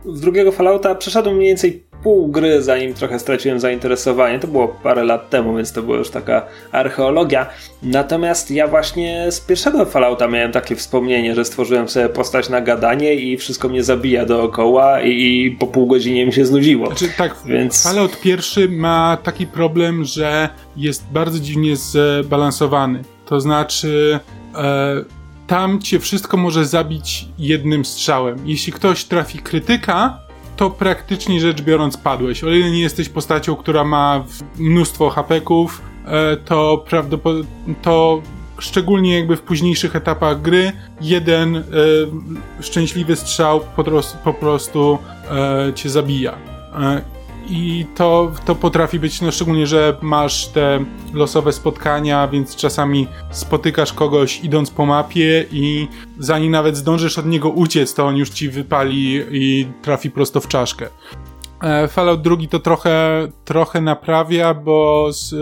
z drugiego Fallouta przeszedłem mniej więcej pół gry, zanim trochę straciłem zainteresowanie. To było parę lat temu, więc to była już taka archeologia. Natomiast ja właśnie z pierwszego Fallouta miałem takie wspomnienie, że stworzyłem sobie postać na gadanie i wszystko mnie zabija dookoła i, i po pół godzinie mi się znudziło. Znaczy, tak, więc... Fallout pierwszy ma taki problem, że jest bardzo dziwnie zbalansowany. To znaczy... E tam cię wszystko może zabić jednym strzałem. Jeśli ktoś trafi krytyka, to praktycznie rzecz biorąc padłeś. O ile nie jesteś postacią, która ma mnóstwo hapeków, e, to prawdopodobnie to szczególnie jakby w późniejszych etapach gry, jeden e, szczęśliwy strzał po, po prostu e, cię zabija. I to, to potrafi być, no szczególnie, że masz te losowe spotkania, więc czasami spotykasz kogoś idąc po mapie i zanim nawet zdążysz od niego uciec, to on już ci wypali i trafi prosto w czaszkę. E, Fallout 2 to trochę, trochę naprawia, bo z, e,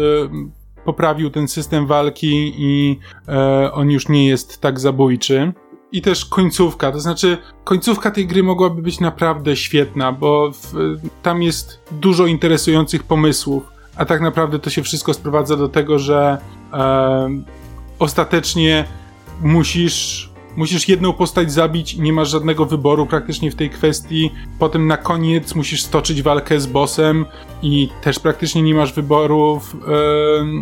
poprawił ten system walki i e, on już nie jest tak zabójczy i też końcówka. To znaczy, końcówka tej gry mogłaby być naprawdę świetna, bo w, tam jest dużo interesujących pomysłów, a tak naprawdę to się wszystko sprowadza do tego, że e, ostatecznie musisz musisz jedną postać zabić nie masz żadnego wyboru praktycznie w tej kwestii. Potem na koniec musisz stoczyć walkę z bossem i też praktycznie nie masz wyboru w,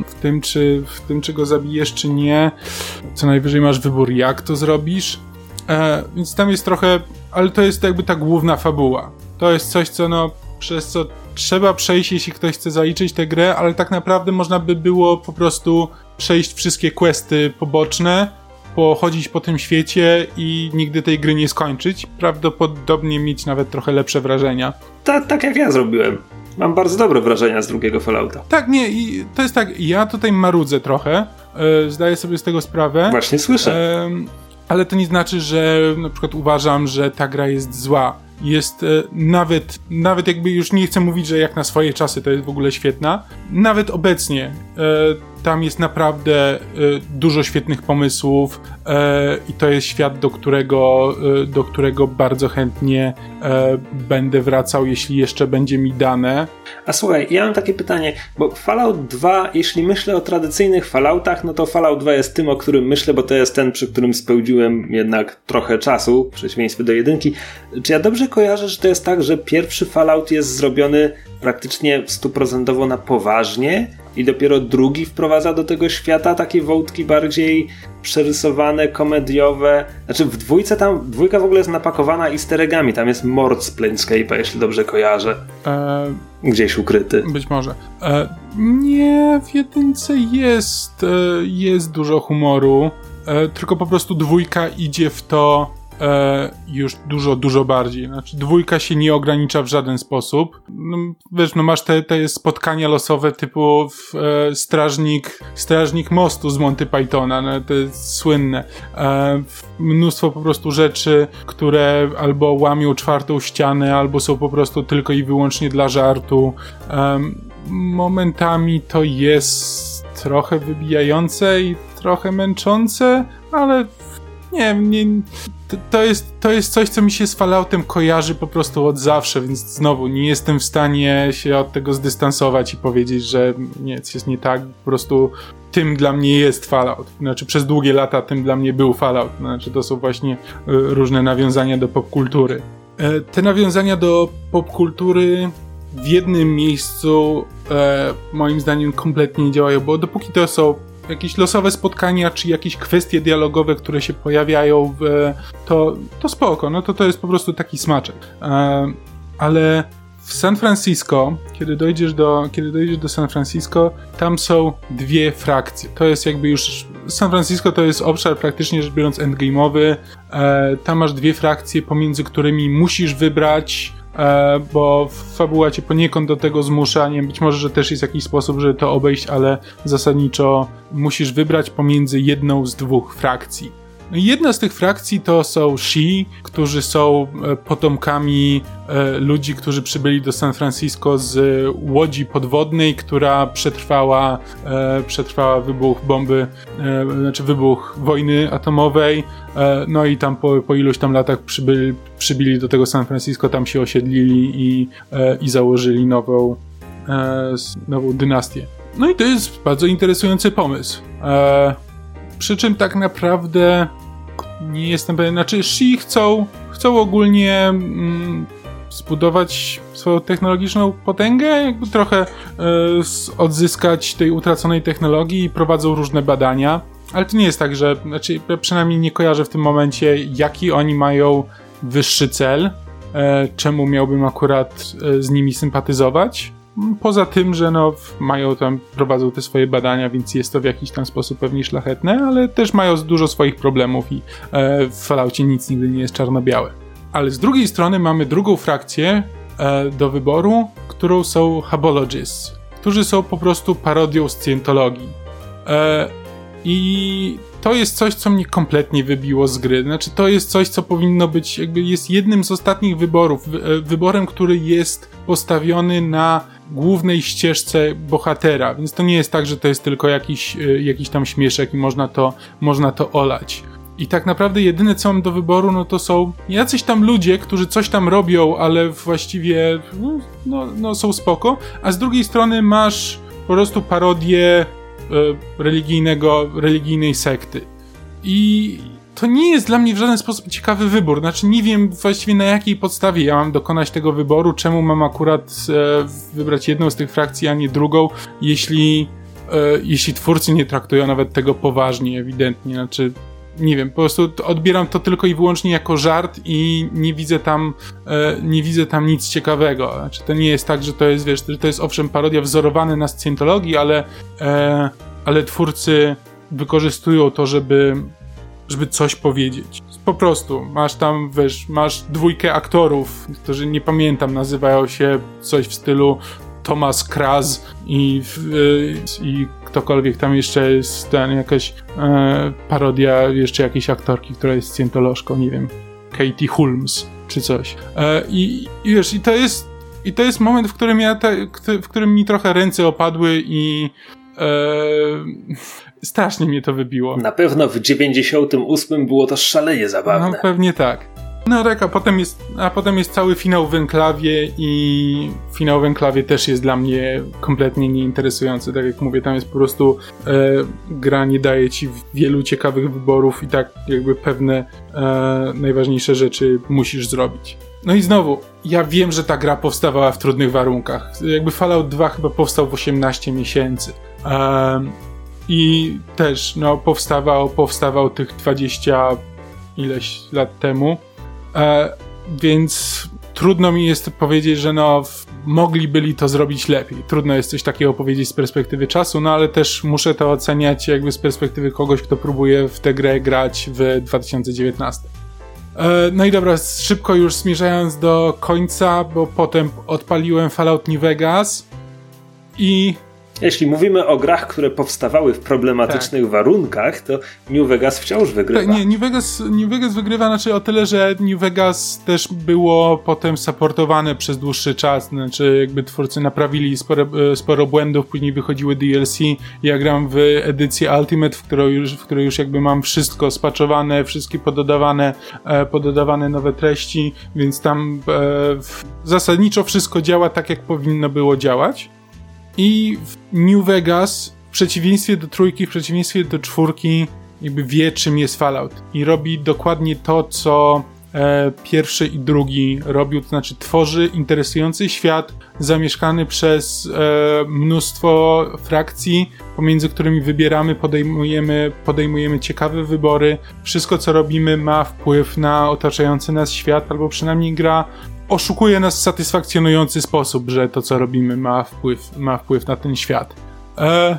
w, tym, czy, w tym, czy go zabijesz, czy nie. Co najwyżej masz wybór, jak to zrobisz. E, więc tam jest trochę, ale to jest jakby ta główna fabuła. To jest coś, co no, przez co trzeba przejść, jeśli ktoś chce zaliczyć tę grę, ale tak naprawdę można by było po prostu przejść wszystkie questy poboczne, pochodzić po tym świecie i nigdy tej gry nie skończyć. Prawdopodobnie mieć nawet trochę lepsze wrażenia. Tak, tak jak ja zrobiłem. Mam bardzo dobre wrażenia z drugiego Fallouta. Tak, nie, i to jest tak, ja tutaj marudzę trochę, yy, zdaję sobie z tego sprawę. Właśnie słyszę. Yy, ale to nie znaczy, że na przykład uważam, że ta gra jest zła. Jest e, nawet, nawet jakby już nie chcę mówić, że jak na swoje czasy to jest w ogóle świetna. Nawet obecnie tam jest naprawdę dużo świetnych pomysłów i to jest świat, do którego, do którego bardzo chętnie będę wracał, jeśli jeszcze będzie mi dane. A słuchaj, ja mam takie pytanie, bo Fallout 2, jeśli myślę o tradycyjnych Falloutach, no to Fallout 2 jest tym, o którym myślę, bo to jest ten, przy którym spełdziłem jednak trochę czasu, w przeciwieństwie do jedynki. Czy ja dobrze kojarzę, że to jest tak, że pierwszy Fallout jest zrobiony praktycznie stuprocentowo na poważnie i dopiero drugi wprowadza do tego świata takie wątki bardziej przerysowane, komediowe. Znaczy w dwójce tam, dwójka w ogóle jest napakowana easter tam jest mord z Planescape'a, jeśli dobrze kojarzę. E... Gdzieś ukryty. Być może. E... Nie, w jedynce jest, e... jest dużo humoru, e, tylko po prostu dwójka idzie w to e, już dużo, dużo bardziej. Znaczy, dwójka się nie ogranicza w żaden sposób. No, wiesz, no masz te, te spotkania losowe typu w, e, strażnik, strażnik mostu z Monty Pythona, no, jest słynne. E, mnóstwo po prostu rzeczy, które albo łamią czwartą ścianę, albo są po prostu tylko i wyłącznie dla żartu. E, momentami to jest trochę wybijające i trochę męczące, ale nie, nie to, jest, to jest coś, co mi się z Falloutem kojarzy po prostu od zawsze, więc znowu nie jestem w stanie się od tego zdystansować i powiedzieć, że nie, coś jest nie tak, po prostu tym dla mnie jest Fallout. Znaczy przez długie lata tym dla mnie był Fallout. Znaczy to są właśnie e, różne nawiązania do popkultury. E, te nawiązania do popkultury w jednym miejscu e, moim zdaniem kompletnie nie działają, bo dopóki to są jakieś losowe spotkania, czy jakieś kwestie dialogowe, które się pojawiają, w, to, to spoko, no to to jest po prostu taki smaczek. E, ale w San Francisco, kiedy dojdziesz, do, kiedy dojdziesz do San Francisco, tam są dwie frakcje. To jest jakby już. San Francisco to jest obszar praktycznie rzecz biorąc endgame'owy. E, tam masz dwie frakcje, pomiędzy którymi musisz wybrać E, bo fabuła cię poniekąd do tego zmusza. Nie, być może, że też jest jakiś sposób, żeby to obejść, ale zasadniczo musisz wybrać pomiędzy jedną z dwóch frakcji. Jedna z tych frakcji to są Shi, którzy są e, potomkami e, ludzi, którzy przybyli do San Francisco z łodzi podwodnej, która przetrwała, e, przetrwała wybuch bomby, znaczy wybuch wojny atomowej. No i tam po, po iluś tam latach przybyli, do tego San Francisco, tam się osiedlili i, i założyli nową, nową dynastię. No i to jest bardzo interesujący pomysł. Przy czym tak naprawdę nie jestem pewien, znaczy Shi chcą, chcą ogólnie mm, zbudować swoją technologiczną potęgę, jakby trochę y, odzyskać tej utraconej technologii i prowadzą różne badania. Ale to nie jest tak, że, znaczy przynajmniej nie kojarzę w tym momencie, jaki oni mają wyższy cel, y, czemu miałbym akurat y, z nimi sympatyzować. Poza tym, że no, mają tam, prowadzą te swoje badania, więc jest to w jakiś tam sposób pewnie szlachetne, ale też mają dużo swoich problemów i e, w Falloutie nic nigdy nie jest czarno-białe. Ale z drugiej strony mamy drugą frakcję e, do wyboru, którą są Habologists, którzy są po prostu parodią scjentologii. E, I to jest coś, co mnie kompletnie wybiło z gry. Znaczy, to jest coś, co powinno być, jakby jest jednym z ostatnich wyborów. Wy, e, wyborem, który jest postawiony na głównej ścieżce bohatera, więc to nie jest tak, że to jest tylko jakiś, e, jakiś tam śmieszek i można to, można to olać. I tak naprawdę jedyne co mam do wyboru, no to są jacyś tam ludzie, którzy coś tam robią, ale właściwie no, no, no są spoko, a z drugiej strony masz po prostu parodię religijnego, religijnej sekty. I to nie jest dla mnie w żaden sposób ciekawy wybór. Znaczy, nie wiem właściwie na jakiej podstawie ja mam dokonać tego wyboru, czemu mam akurat e, wybrać jedną z tych frakcji, a nie drugą, jeśli, e, jeśli twórcy nie traktują nawet tego poważnie, ewidentnie. Znaczy, nie wiem, po prostu odbieram to tylko i wyłącznie jako żart i nie widzę tam, e, nie widzę tam nic ciekawego. Znaczy, to nie jest tak, że to jest, wiesz, że to jest owszem parodia wzorowana na scjentologii, ale, e, ale twórcy wykorzystują to, żeby żeby coś powiedzieć. Po prostu, masz tam, wiesz, masz dwójkę aktorów, którzy nie pamiętam, nazywają się coś w stylu Thomas Kraz i, i ktokolwiek tam jeszcze jest, ten jakaś e, parodia jeszcze jakiejś aktorki, która jest scjentolożką, nie wiem, Katie Holmes czy coś. E, i, I wiesz, i to jest i to jest moment, w którym ja te, w którym mi trochę ręce opadły i e, strasznie mnie to wybiło. Na pewno w 98 było to szalenie zabawne. No pewnie tak. No tak, a potem jest, a potem jest cały finał w Enklawie i finał w Enklawie też jest dla mnie kompletnie nieinteresujący. Tak jak mówię, tam jest po prostu e, gra nie daje ci wielu ciekawych wyborów i tak jakby pewne e, najważniejsze rzeczy musisz zrobić. No i znowu, ja wiem, że ta gra powstawała w trudnych warunkach. Jakby Fallout 2 chyba powstał w 18 miesięcy. Um, i też no, powstawał, powstawał tych 20 ileś lat temu. E, więc trudno mi jest powiedzieć, że no, mogli byli to zrobić lepiej. Trudno jest coś takiego powiedzieć z perspektywy czasu, no ale też muszę to oceniać jakby z perspektywy kogoś, kto próbuje w tę grę grać w 2019. E, no i dobra, szybko już zmierzając do końca, bo potem odpaliłem Fallout New Vegas i jeśli mówimy o grach, które powstawały w problematycznych tak. warunkach, to New Vegas wciąż wygrywa. Tak, nie, New Vegas, New Vegas wygrywa, znaczy o tyle, że New Vegas też było potem supportowane przez dłuższy czas, znaczy jakby twórcy naprawili sporo, sporo błędów, później wychodziły DLC, ja gram w edycję Ultimate, w której już, w której już jakby mam wszystko spaczowane, wszystkie pododawane, e, pododawane nowe treści, więc tam e, zasadniczo wszystko działa tak, jak powinno było działać. I New Vegas, w przeciwieństwie do trójki, w przeciwieństwie do czwórki, jakby wie, czym jest Fallout. I robi dokładnie to, co e, pierwszy i drugi robił, to znaczy tworzy interesujący świat zamieszkany przez e, mnóstwo frakcji, pomiędzy którymi wybieramy, podejmujemy, podejmujemy ciekawe wybory. Wszystko, co robimy, ma wpływ na otaczający nas świat, albo przynajmniej gra oszukuje nas w satysfakcjonujący sposób, że to, co robimy, ma wpływ, ma wpływ na ten świat. E...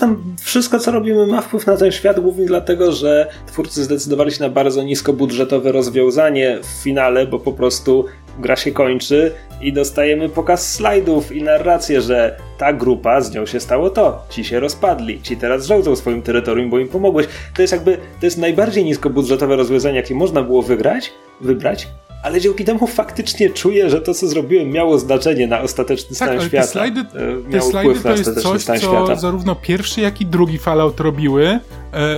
Tam wszystko, co robimy, ma wpływ na ten świat, głównie dlatego, że twórcy zdecydowali się na bardzo niskobudżetowe rozwiązanie w finale, bo po prostu gra się kończy i dostajemy pokaz slajdów i narrację, że ta grupa, z nią się stało to, ci się rozpadli, ci teraz żołdzą swoim terytorium, bo im pomogłeś. To jest jakby, to jest najbardziej niskobudżetowe rozwiązanie, jakie można było wygrać, wybrać, ale dzięki temu faktycznie czuję, że to, co zrobiłem, miało znaczenie na ostateczny tak, stan świata. Te slajdy, e, te slajdy to jest coś, co świata. zarówno pierwszy, jak i drugi Fallout robiły e,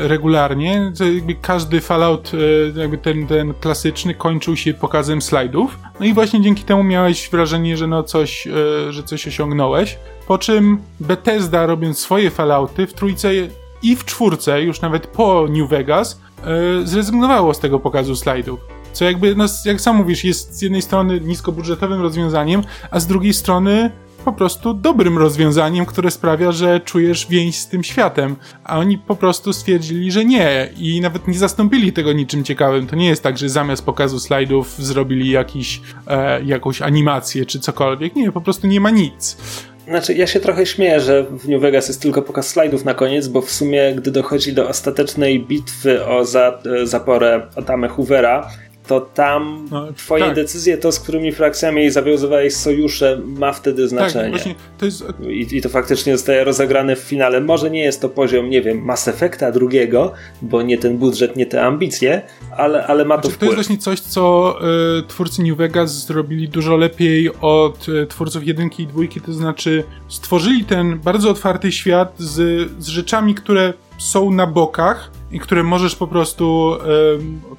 regularnie. Każdy Fallout, e, jakby ten, ten klasyczny, kończył się pokazem slajdów. No i właśnie dzięki temu miałeś wrażenie, że no coś, e, że coś osiągnąłeś. Po czym Bethesda, robiąc swoje Fallouty w trójce i w czwórce, już nawet po New Vegas, e, zrezygnowało z tego pokazu slajdów. Co jakby, no, jak sam mówisz, jest z jednej strony niskobudżetowym rozwiązaniem, a z drugiej strony po prostu dobrym rozwiązaniem, które sprawia, że czujesz więź z tym światem. A oni po prostu stwierdzili, że nie i nawet nie zastąpili tego niczym ciekawym. To nie jest tak, że zamiast pokazu slajdów zrobili jakiś, e, jakąś animację czy cokolwiek. Nie, po prostu nie ma nic. Znaczy, ja się trochę śmieję, że w New Vegas jest tylko pokaz slajdów na koniec, bo w sumie, gdy dochodzi do ostatecznej bitwy o za, e, zaporę Otamy Hoovera, to tam no, twoje tak. decyzje, to z którymi frakcjami zawiązywałeś sojusze, ma wtedy tak, znaczenie. Tak, to jest... I, I, to faktycznie zostaje rozegrane w finale. Może nie jest to poziom, nie wiem, Mass Effecta drugiego, bo nie ten budżet, nie te ambicje, ale, ale ma to znaczy, wpływ. To jest właśnie coś, co y, twórcy New Vegas zrobili dużo lepiej od y, twórców jedynki i dwójki, to znaczy stworzyli ten bardzo otwarty świat z, z rzeczami, które są na bokach, i które możesz po prostu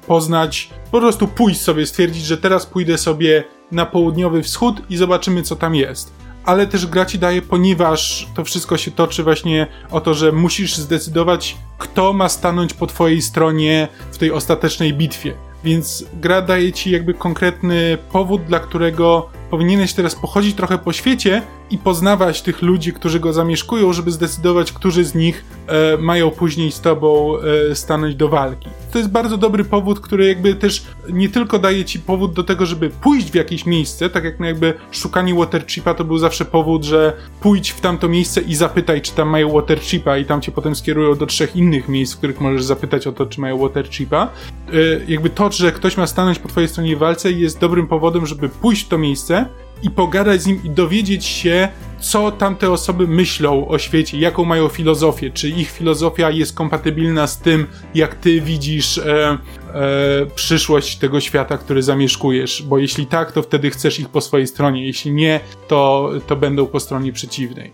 poznać, po prostu pójść sobie, stwierdzić, że teraz pójdę sobie na południowy wschód i zobaczymy, co tam jest. Ale też gra ci daje, ponieważ to wszystko się toczy właśnie o to, że musisz zdecydować, kto ma stanąć po twojej stronie w tej ostatecznej bitwie. Więc gra daje ci jakby konkretny powód, dla którego powinieneś teraz pochodzić trochę po świecie i poznawać tych ludzi, którzy go zamieszkują, żeby zdecydować, którzy z nich e, mają później z tobą e, stanąć do walki. To jest bardzo dobry powód, który jakby też nie tylko daje ci powód do tego, żeby pójść w jakieś miejsce, tak jak no jakby szukanie waterchipa to był zawsze powód, że pójdź w tamto miejsce i zapytaj, czy tam mają waterchipa i tam cię potem skierują do trzech innych miejsc, w których możesz zapytać o to, czy mają waterchipa. E, jakby to, że ktoś ma stanąć po twojej stronie w walce jest dobrym powodem, żeby pójść w to miejsce, i pogadać z nim i dowiedzieć się, co tamte osoby myślą o świecie, jaką mają filozofię, czy ich filozofia jest kompatybilna z tym, jak ty widzisz e, e, przyszłość tego świata, który zamieszkujesz, bo jeśli tak, to wtedy chcesz ich po swojej stronie, jeśli nie, to, to będą po stronie przeciwnej.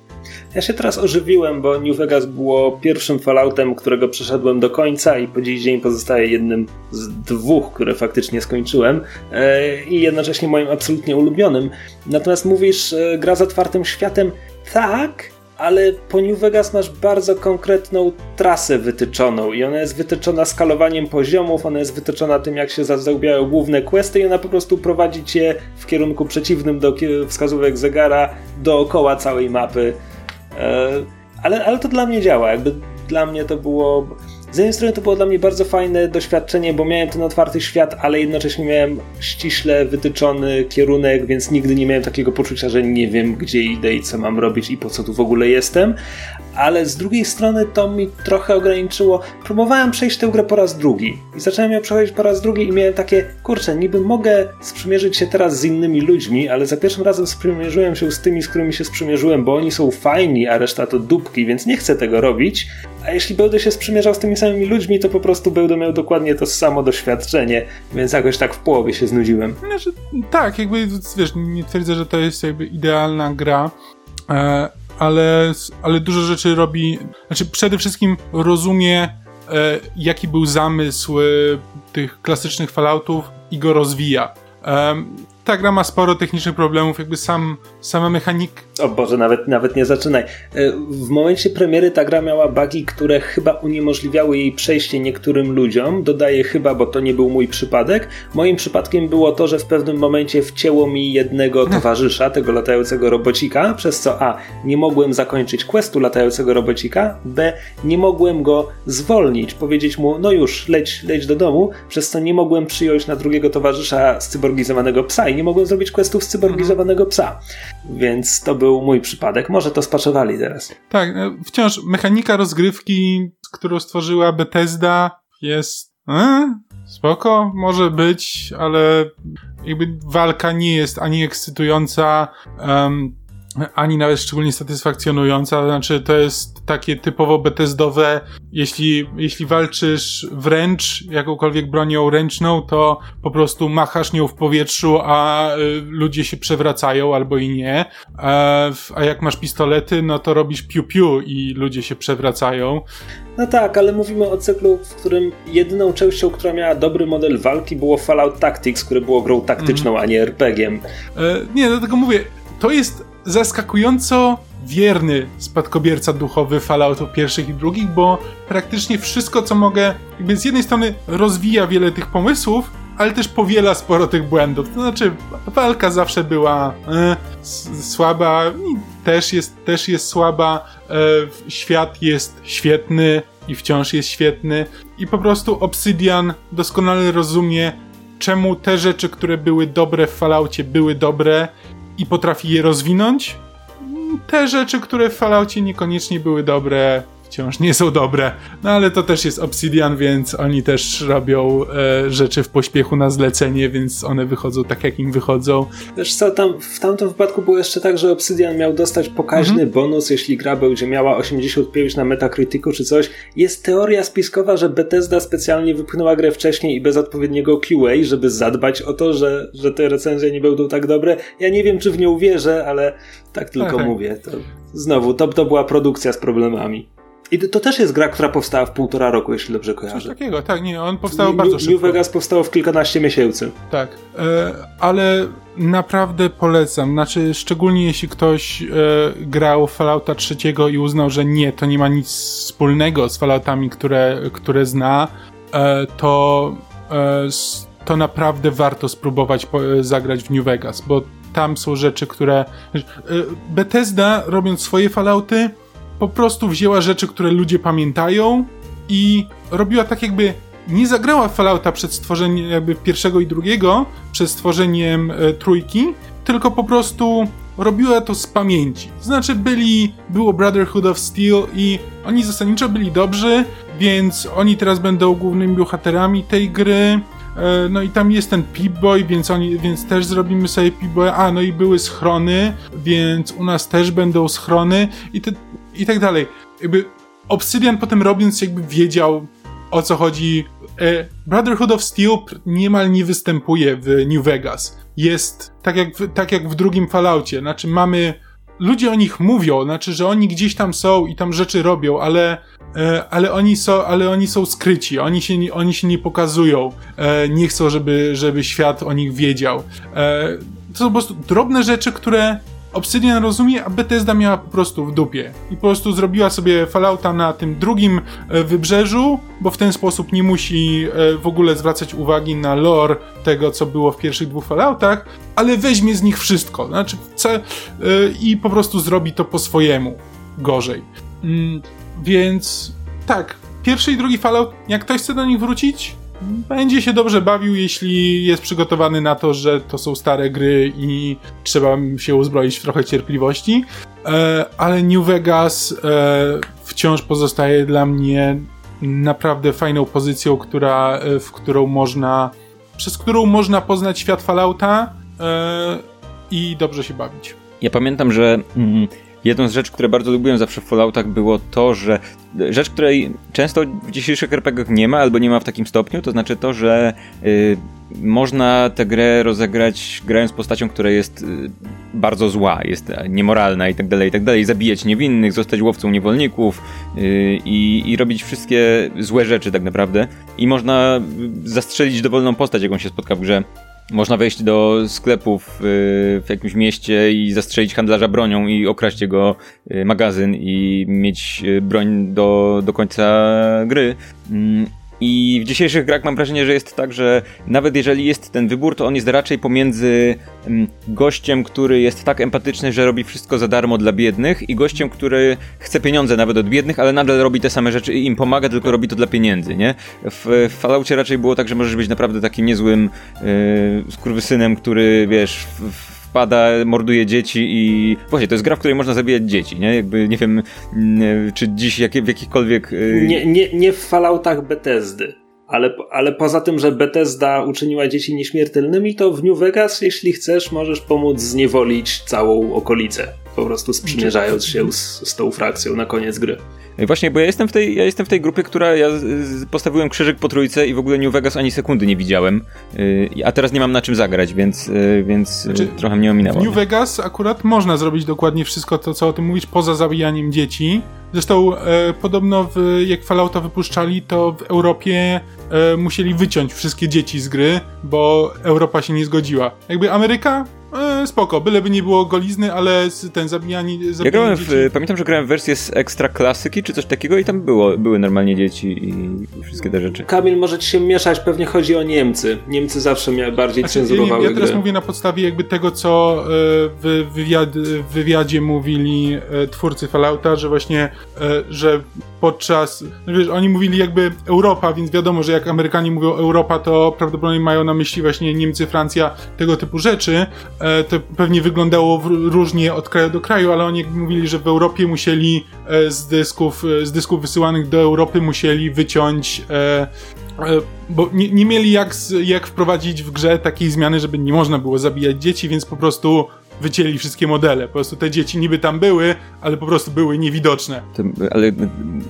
Ja się teraz ożywiłem, bo New Vegas było pierwszym Falloutem, którego przeszedłem do końca i po dziś dzień pozostaje jednym z dwóch, które faktycznie skończyłem e, i jednocześnie moim absolutnie ulubionym. Natomiast mówisz, e, gra z otwartym światem, tak, ale po New Vegas masz bardzo konkretną trasę wytyczoną i ona jest wytyczona skalowaniem poziomów, ona jest wytyczona tym, jak się zazębiają główne questy i ona po prostu prowadzi cię w kierunku przeciwnym do wskazówek zegara dookoła całej mapy. E, ale, ale to dla mnie działa, jakby dla mnie to było z jednej strony to było dla mnie bardzo fajne doświadczenie, bo miałem ten otwarty świat, ale jednocześnie miałem ściśle wytyczony kierunek, więc nigdy nie miałem takiego poczucia, że nie wiem gdzie idę i co mam robić i po co tu w ogóle jestem. Ale z drugiej strony to mi trochę ograniczyło. Próbowałem przejść tę grę po raz drugi i zacząłem ją przechodzić po raz drugi i miałem takie, kurczę, niby mogę sprzymierzyć się teraz z innymi ludźmi, ale za pierwszym razem sprzymierzyłem się z tymi, z którymi się sprzymierzyłem, bo oni są fajni, a reszta to dupki, więc nie chcę tego robić. A jeśli będę się sprzymierzał z tymi samymi ludźmi, to po prostu będę miał dokładnie to samo doświadczenie, więc jakoś tak w połowie się znudziłem. Znaczy, tak, jakby, wiesz, nie twierdzę, że to jest jakby idealna gra, e, ale, ale dużo rzeczy robi, znaczy przede wszystkim rozumie, e, jaki był zamysł e, tych klasycznych Falloutów i go rozwija ta gra ma sporo technicznych problemów, jakby sam, sama mechanik. O Boże, nawet, nawet nie zaczynaj. E, w momencie premiery ta gra miała bugi, które chyba uniemożliwiały jej przejście niektórym ludziom. Dodaję chyba, bo to nie był mój przypadek. Moim przypadkiem było to, że w pewnym momencie wcięło mi jednego towarzysza, tego latającego robocika, przez co A. nie mogłem zakończyć questu latającego robocika, B. nie mogłem go zwolnić, powiedzieć mu, no już, leć, leć do domu, przez co nie mogłem przyjąć na drugiego towarzysza z cyborgizowanego psa i nie mogłem zrobić questów z cyborgizowanego psa. Więc to był mój przypadek. Może to spaczowali teraz. Tak, e, wciąż mechanika rozgrywki, którą stworzyła Bethesda jest e, spoko, może być, ale jakby walka nie jest ani ekscytująca, um, ani nawet szczególnie satysfakcjonująca. Znaczy, to jest takie typowo betezdowe. Jeśli, jeśli walczysz wręcz jakąkolwiek bronią ręczną, to po prostu machasz nią w powietrzu, a y, ludzie się przewracają albo i nie. A, a jak masz pistolety, no to robisz piu-piu i ludzie się przewracają. No tak, ale mówimy o cyklu, w którym jedyną częścią, która miała dobry model walki, było Fallout Tactics, które było grą taktyczną, mm. a nie RPG-iem. E, nie, dlatego mówię, to jest zaskakująco wierny spadkobierca duchowy Falloutów pierwszych i drugich, bo praktycznie wszystko, co mogę, jakby z jednej strony rozwija wiele tych pomysłów, ale też powiela sporo tych błędów. To znaczy, walka zawsze była e, słaba też jest, też jest słaba. E, świat jest świetny i wciąż jest świetny. I po prostu Obsidian doskonale rozumie, czemu te rzeczy, które były dobre w Falloutie, były dobre i potrafi je rozwinąć. Te rzeczy, które w Falloutie niekoniecznie były dobre, wciąż nie są dobre. No ale to też jest Obsidian, więc oni też robią e, rzeczy w pośpiechu na zlecenie, więc one wychodzą tak, jak im wychodzą. Wiesz co, tam, w tamtym wypadku było jeszcze tak, że Obsidian miał dostać pokaźny mhm. bonus, jeśli gra będzie miała 85 na Metacriticu czy coś. Jest teoria spiskowa, że Bethesda specjalnie wypchnęła grę wcześniej i bez odpowiedniego QA, żeby zadbać o to, że, że te recenzje nie będą tak dobre. Ja nie wiem, czy w nie uwierzę, ale tak tylko tak, tak. mówię. To, znowu, to, to była produkcja z problemami. I to też jest gra, która powstała w półtora roku, jeśli dobrze kojarzę. Coś takiego, tak, nie, on powstał bardzo New, szybko. New Vegas powstało w kilkanaście miesięcy. Tak, e, ale naprawdę polecam, znaczy szczególnie jeśli ktoś e, grał Fallouta trzeciego i uznał, że nie, to nie ma nic wspólnego z Falloutami, które, które zna, e, to, e, to naprawdę warto spróbować po, e, zagrać w New Vegas, bo tam są rzeczy, które... E, Bethesda, robiąc swoje Fallouty, po prostu wzięła rzeczy, które ludzie pamiętają i robiła tak jakby nie zagrała Fallouta przed stworzeniem jakby pierwszego i drugiego, przed stworzeniem e, trójki, tylko po prostu robiła to z pamięci. Znaczy byli, było Brotherhood of Steel i oni zasadniczo byli dobrzy, więc oni teraz będą głównymi bohaterami tej gry. E, no i tam jest ten Pip-Boy, więc, oni, więc też zrobimy sobie Pip-Boy. A, no i były schrony, więc u nas też będą schrony. I te, i tak dalej. Jakby Obsidian potem robiąc jakby wiedział o co chodzi. E, Brotherhood of Steel niemal nie występuje w New Vegas. Jest tak jak, w, tak jak w drugim Falloutie. Znaczy mamy ludzie o nich mówią, znaczy, że oni gdzieś tam są i tam rzeczy robią, ale, e, ale, oni, są, ale oni są skryci, oni się, oni się nie pokazują, e, nie chcą, żeby, żeby świat o nich wiedział. To są po prostu drobne rzeczy, które Obsidian rozumie, a Bethesda miała po prostu w dupie. I po prostu zrobiła sobie Fallouta na tym drugim e, wybrzeżu, bo w ten sposób nie musi e, w ogóle zwracać uwagi na lore tego, co było w pierwszych dwóch Falloutach, ale weźmie z nich wszystko. Znaczy, e, i po prostu zrobi to po swojemu. Gorzej. Mm, więc tak, pierwszy i drugi Fallout, jak ktoś chce do nich wrócić, będzie się dobrze bawił, jeśli jest przygotowany na to, że to są stare gry i trzeba się uzbroić w trochę cierpliwości. E, ale New Vegas e, wciąż pozostaje dla mnie naprawdę fajną pozycją, która, e, w którą można, przez którą można poznać świat Fallouta i dobrze się bawić. Ja pamiętam, że mm, jedną z rzeczy, które bardzo lubiłem zawsze w Falloutach było to, że rzecz, której często w dzisiejszych RPGach nie ma, albo nie ma w takim stopniu, to znaczy to, że y, można tę grę rozegrać grając postacią, która jest y, bardzo zła, jest niemoralna i tak dalej, i tak dalej, zabijać niewinnych, zostać łowcą niewolników y, i robić wszystkie złe rzeczy tak naprawdę. I można zastrzelić dowolną postać, jaką się spotka w grze. Można wejść do sklepów y, w jakimś mieście i zastrzelić handlarza bronią i okraść jego y, magazyn i mieć y, broń do, do końca gry. I w dzisiejszych grach mam wrażenie, że jest tak, że nawet jeżeli jest ten wybór, to on jest raczej pomiędzy mm, gościem, który jest tak empatyczny, że robi wszystko za darmo dla biednych i gościem, który chce pieniądze nawet od biednych, ale nadal robi te same rzeczy i im pomaga, tylko robi to dla pieniędzy, nie? W, w Falloutie raczej było tak, że możesz być naprawdę takim niezłym yy, skurwysynem, który, wiesz, w, wpada, morduje dzieci i... Właśnie, to jest gra, w której można zabijać dzieci, nie? Jakby, nie wiem, czy dziś jak, w jakichkolwiek... Y, nie, nie, nie w Falloutach Bethesdy. Ale, ale poza tym, że Bethesda uczyniła dzieci nieśmiertelnymi, to w New Vegas, jeśli chcesz, możesz pomóc zniewolić całą okolicę. Po prostu sprzymierzając się z, z tą frakcją na koniec gry. No właśnie, bo ja jestem w tej, ja jestem w tej grupie, która ja postawiłem krzyżyk po trójce i w ogóle New Vegas ani sekundy nie widziałem. Yy, a teraz nie mam na czym zagrać, więc, yy, więc yy, znaczy, trochę mnie ominęło. W New Vegas akurat można zrobić dokładnie wszystko to, co o tym mówisz, poza zabijaniem dzieci. Zresztą e, podobno w, jak Fallouta wypuszczali, to w Europie e, musieli wyciąć wszystkie dzieci z gry, bo Europa się nie zgodziła. Jakby Ameryka spoko, byleby nie było golizny, ale ten zabijanie... zabijanie ja grałem w, pamiętam, że grałem w wersję z ekstra klasyki czy coś takiego i tam było, były normalnie dzieci i wszystkie te rzeczy. Kamil, może ci się mieszać, pewnie chodzi o Niemcy. Niemcy zawsze miały bardziej znaczy, cenzurowały Ja, ja teraz mówię na podstawie jakby tego, co e, w, wywiad, w wywiadzie mówili e, twórcy Fallouta, że właśnie, że podczas, no wiesz, oni mówili jakby Europa, więc wiadomo, że jak Amerykanie mówią Europa, to prawdopodobnie mają na myśli właśnie Niemcy, Francja, tego typu rzeczy. E, to pewnie wyglądało różnie od kraju do kraju, ale oni mówili, że w Europie musieli e, z dysków, e, z dysków wysyłanych do Europy musieli wyciąć bo nie, nie mieli jak, jak wprowadzić w grze takiej zmiany, żeby nie można było zabijać dzieci, więc po prostu wycięli wszystkie modele. Po prostu te dzieci niby tam były, ale po prostu były niewidoczne. To, ale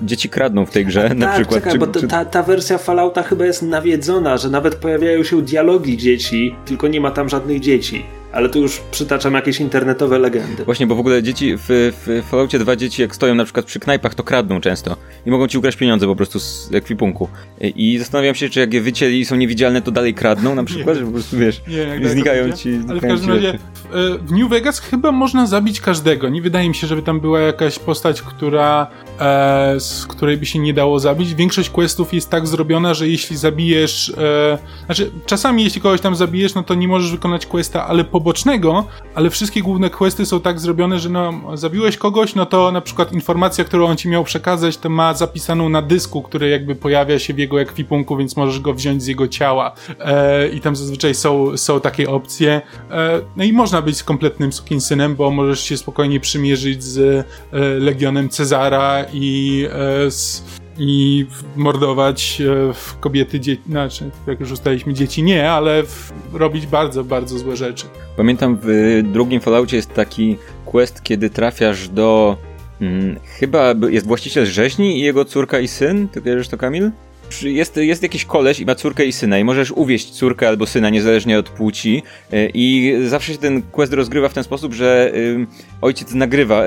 dzieci kradną w tej grze na tak, przykład. Czekaj, czy, bo czy... Ta, ta wersja Fallouta chyba jest nawiedzona, że nawet pojawiają się dialogi dzieci, tylko nie ma tam żadnych dzieci ale tu już przytaczam jakieś internetowe legendy. Właśnie, bo w ogóle dzieci w, w Falloutie 2 dzieci jak stoją na przykład przy knajpach, to kradną często i mogą ci ukraść pieniądze po prostu z ekwipunku. I zastanawiam się, czy jak je wycięli i są niewidzialne, to dalej kradną na przykład, że po prostu wiesz, nie, znikają ci. Znikają ale w każdym razie w, e, w, New Vegas chyba można zabić każdego. Nie wydaje mi się, żeby tam była jakaś postać, która e, z której by się nie dało zabić. Większość questów jest tak zrobiona, że jeśli zabijesz, e, znaczy czasami jeśli kogoś tam zabijesz, no to nie możesz wykonać questa, ale po pobocznego, ale wszystkie główne questy są tak zrobione, że no, zabiłeś kogoś, no to na przykład informacja, którą on ci miał przekazać, to ma zapisaną na dysku, który jakby pojawia się w jego ekwipunku, więc możesz go wziąć z jego ciała. E, I tam zazwyczaj są, są takie opcje. E, no i można być kompletnym sukinsynem, bo możesz się spokojnie przymierzyć z e, Legionem Cezara i e, z i mordować e, kobiety, dzieci, znaczy, jak już ustaliliśmy, dzieci nie, ale robić bardzo, bardzo złe rzeczy. Pamiętam w drugim Falloutie jest taki quest, kiedy trafiasz do hmm, chyba jest właściciel rzeźni i jego córka i syn, ty wierzysz to Kamil? Jest, jest jakiś koleś i ma córkę i syna i możesz uwieść córkę albo syna niezależnie od płci e, i zawsze się ten quest rozgrywa w ten sposób, że ojciec nagrywa,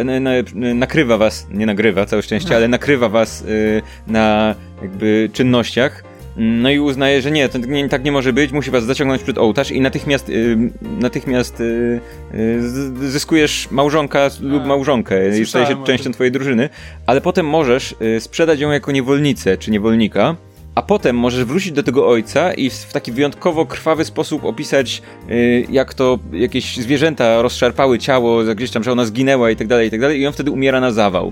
nakrywa was, nie nagrywa, całe szczęście, ale nakrywa was y, na jakby czynnościach. No i uznaje, że nie, to nie, tak nie może być, musi was zaciągnąć przed ołtarz i natychmiast, y, natychmiast y, y, zyskujesz małżonka lub małżonkę i staje się częścią twojej drużyny, ale potem możesz sprzedać ją jako niewolnicę czy niewolnika a potem możesz wrócić do tego ojca i w taki wyjątkowo krwawy sposób opisać, yy, jak to jakieś zwierzęta rozszarpały ciało, gdzieś tam, że ona zginęła i tak dalej, i tak dalej, i on wtedy umiera na zawał.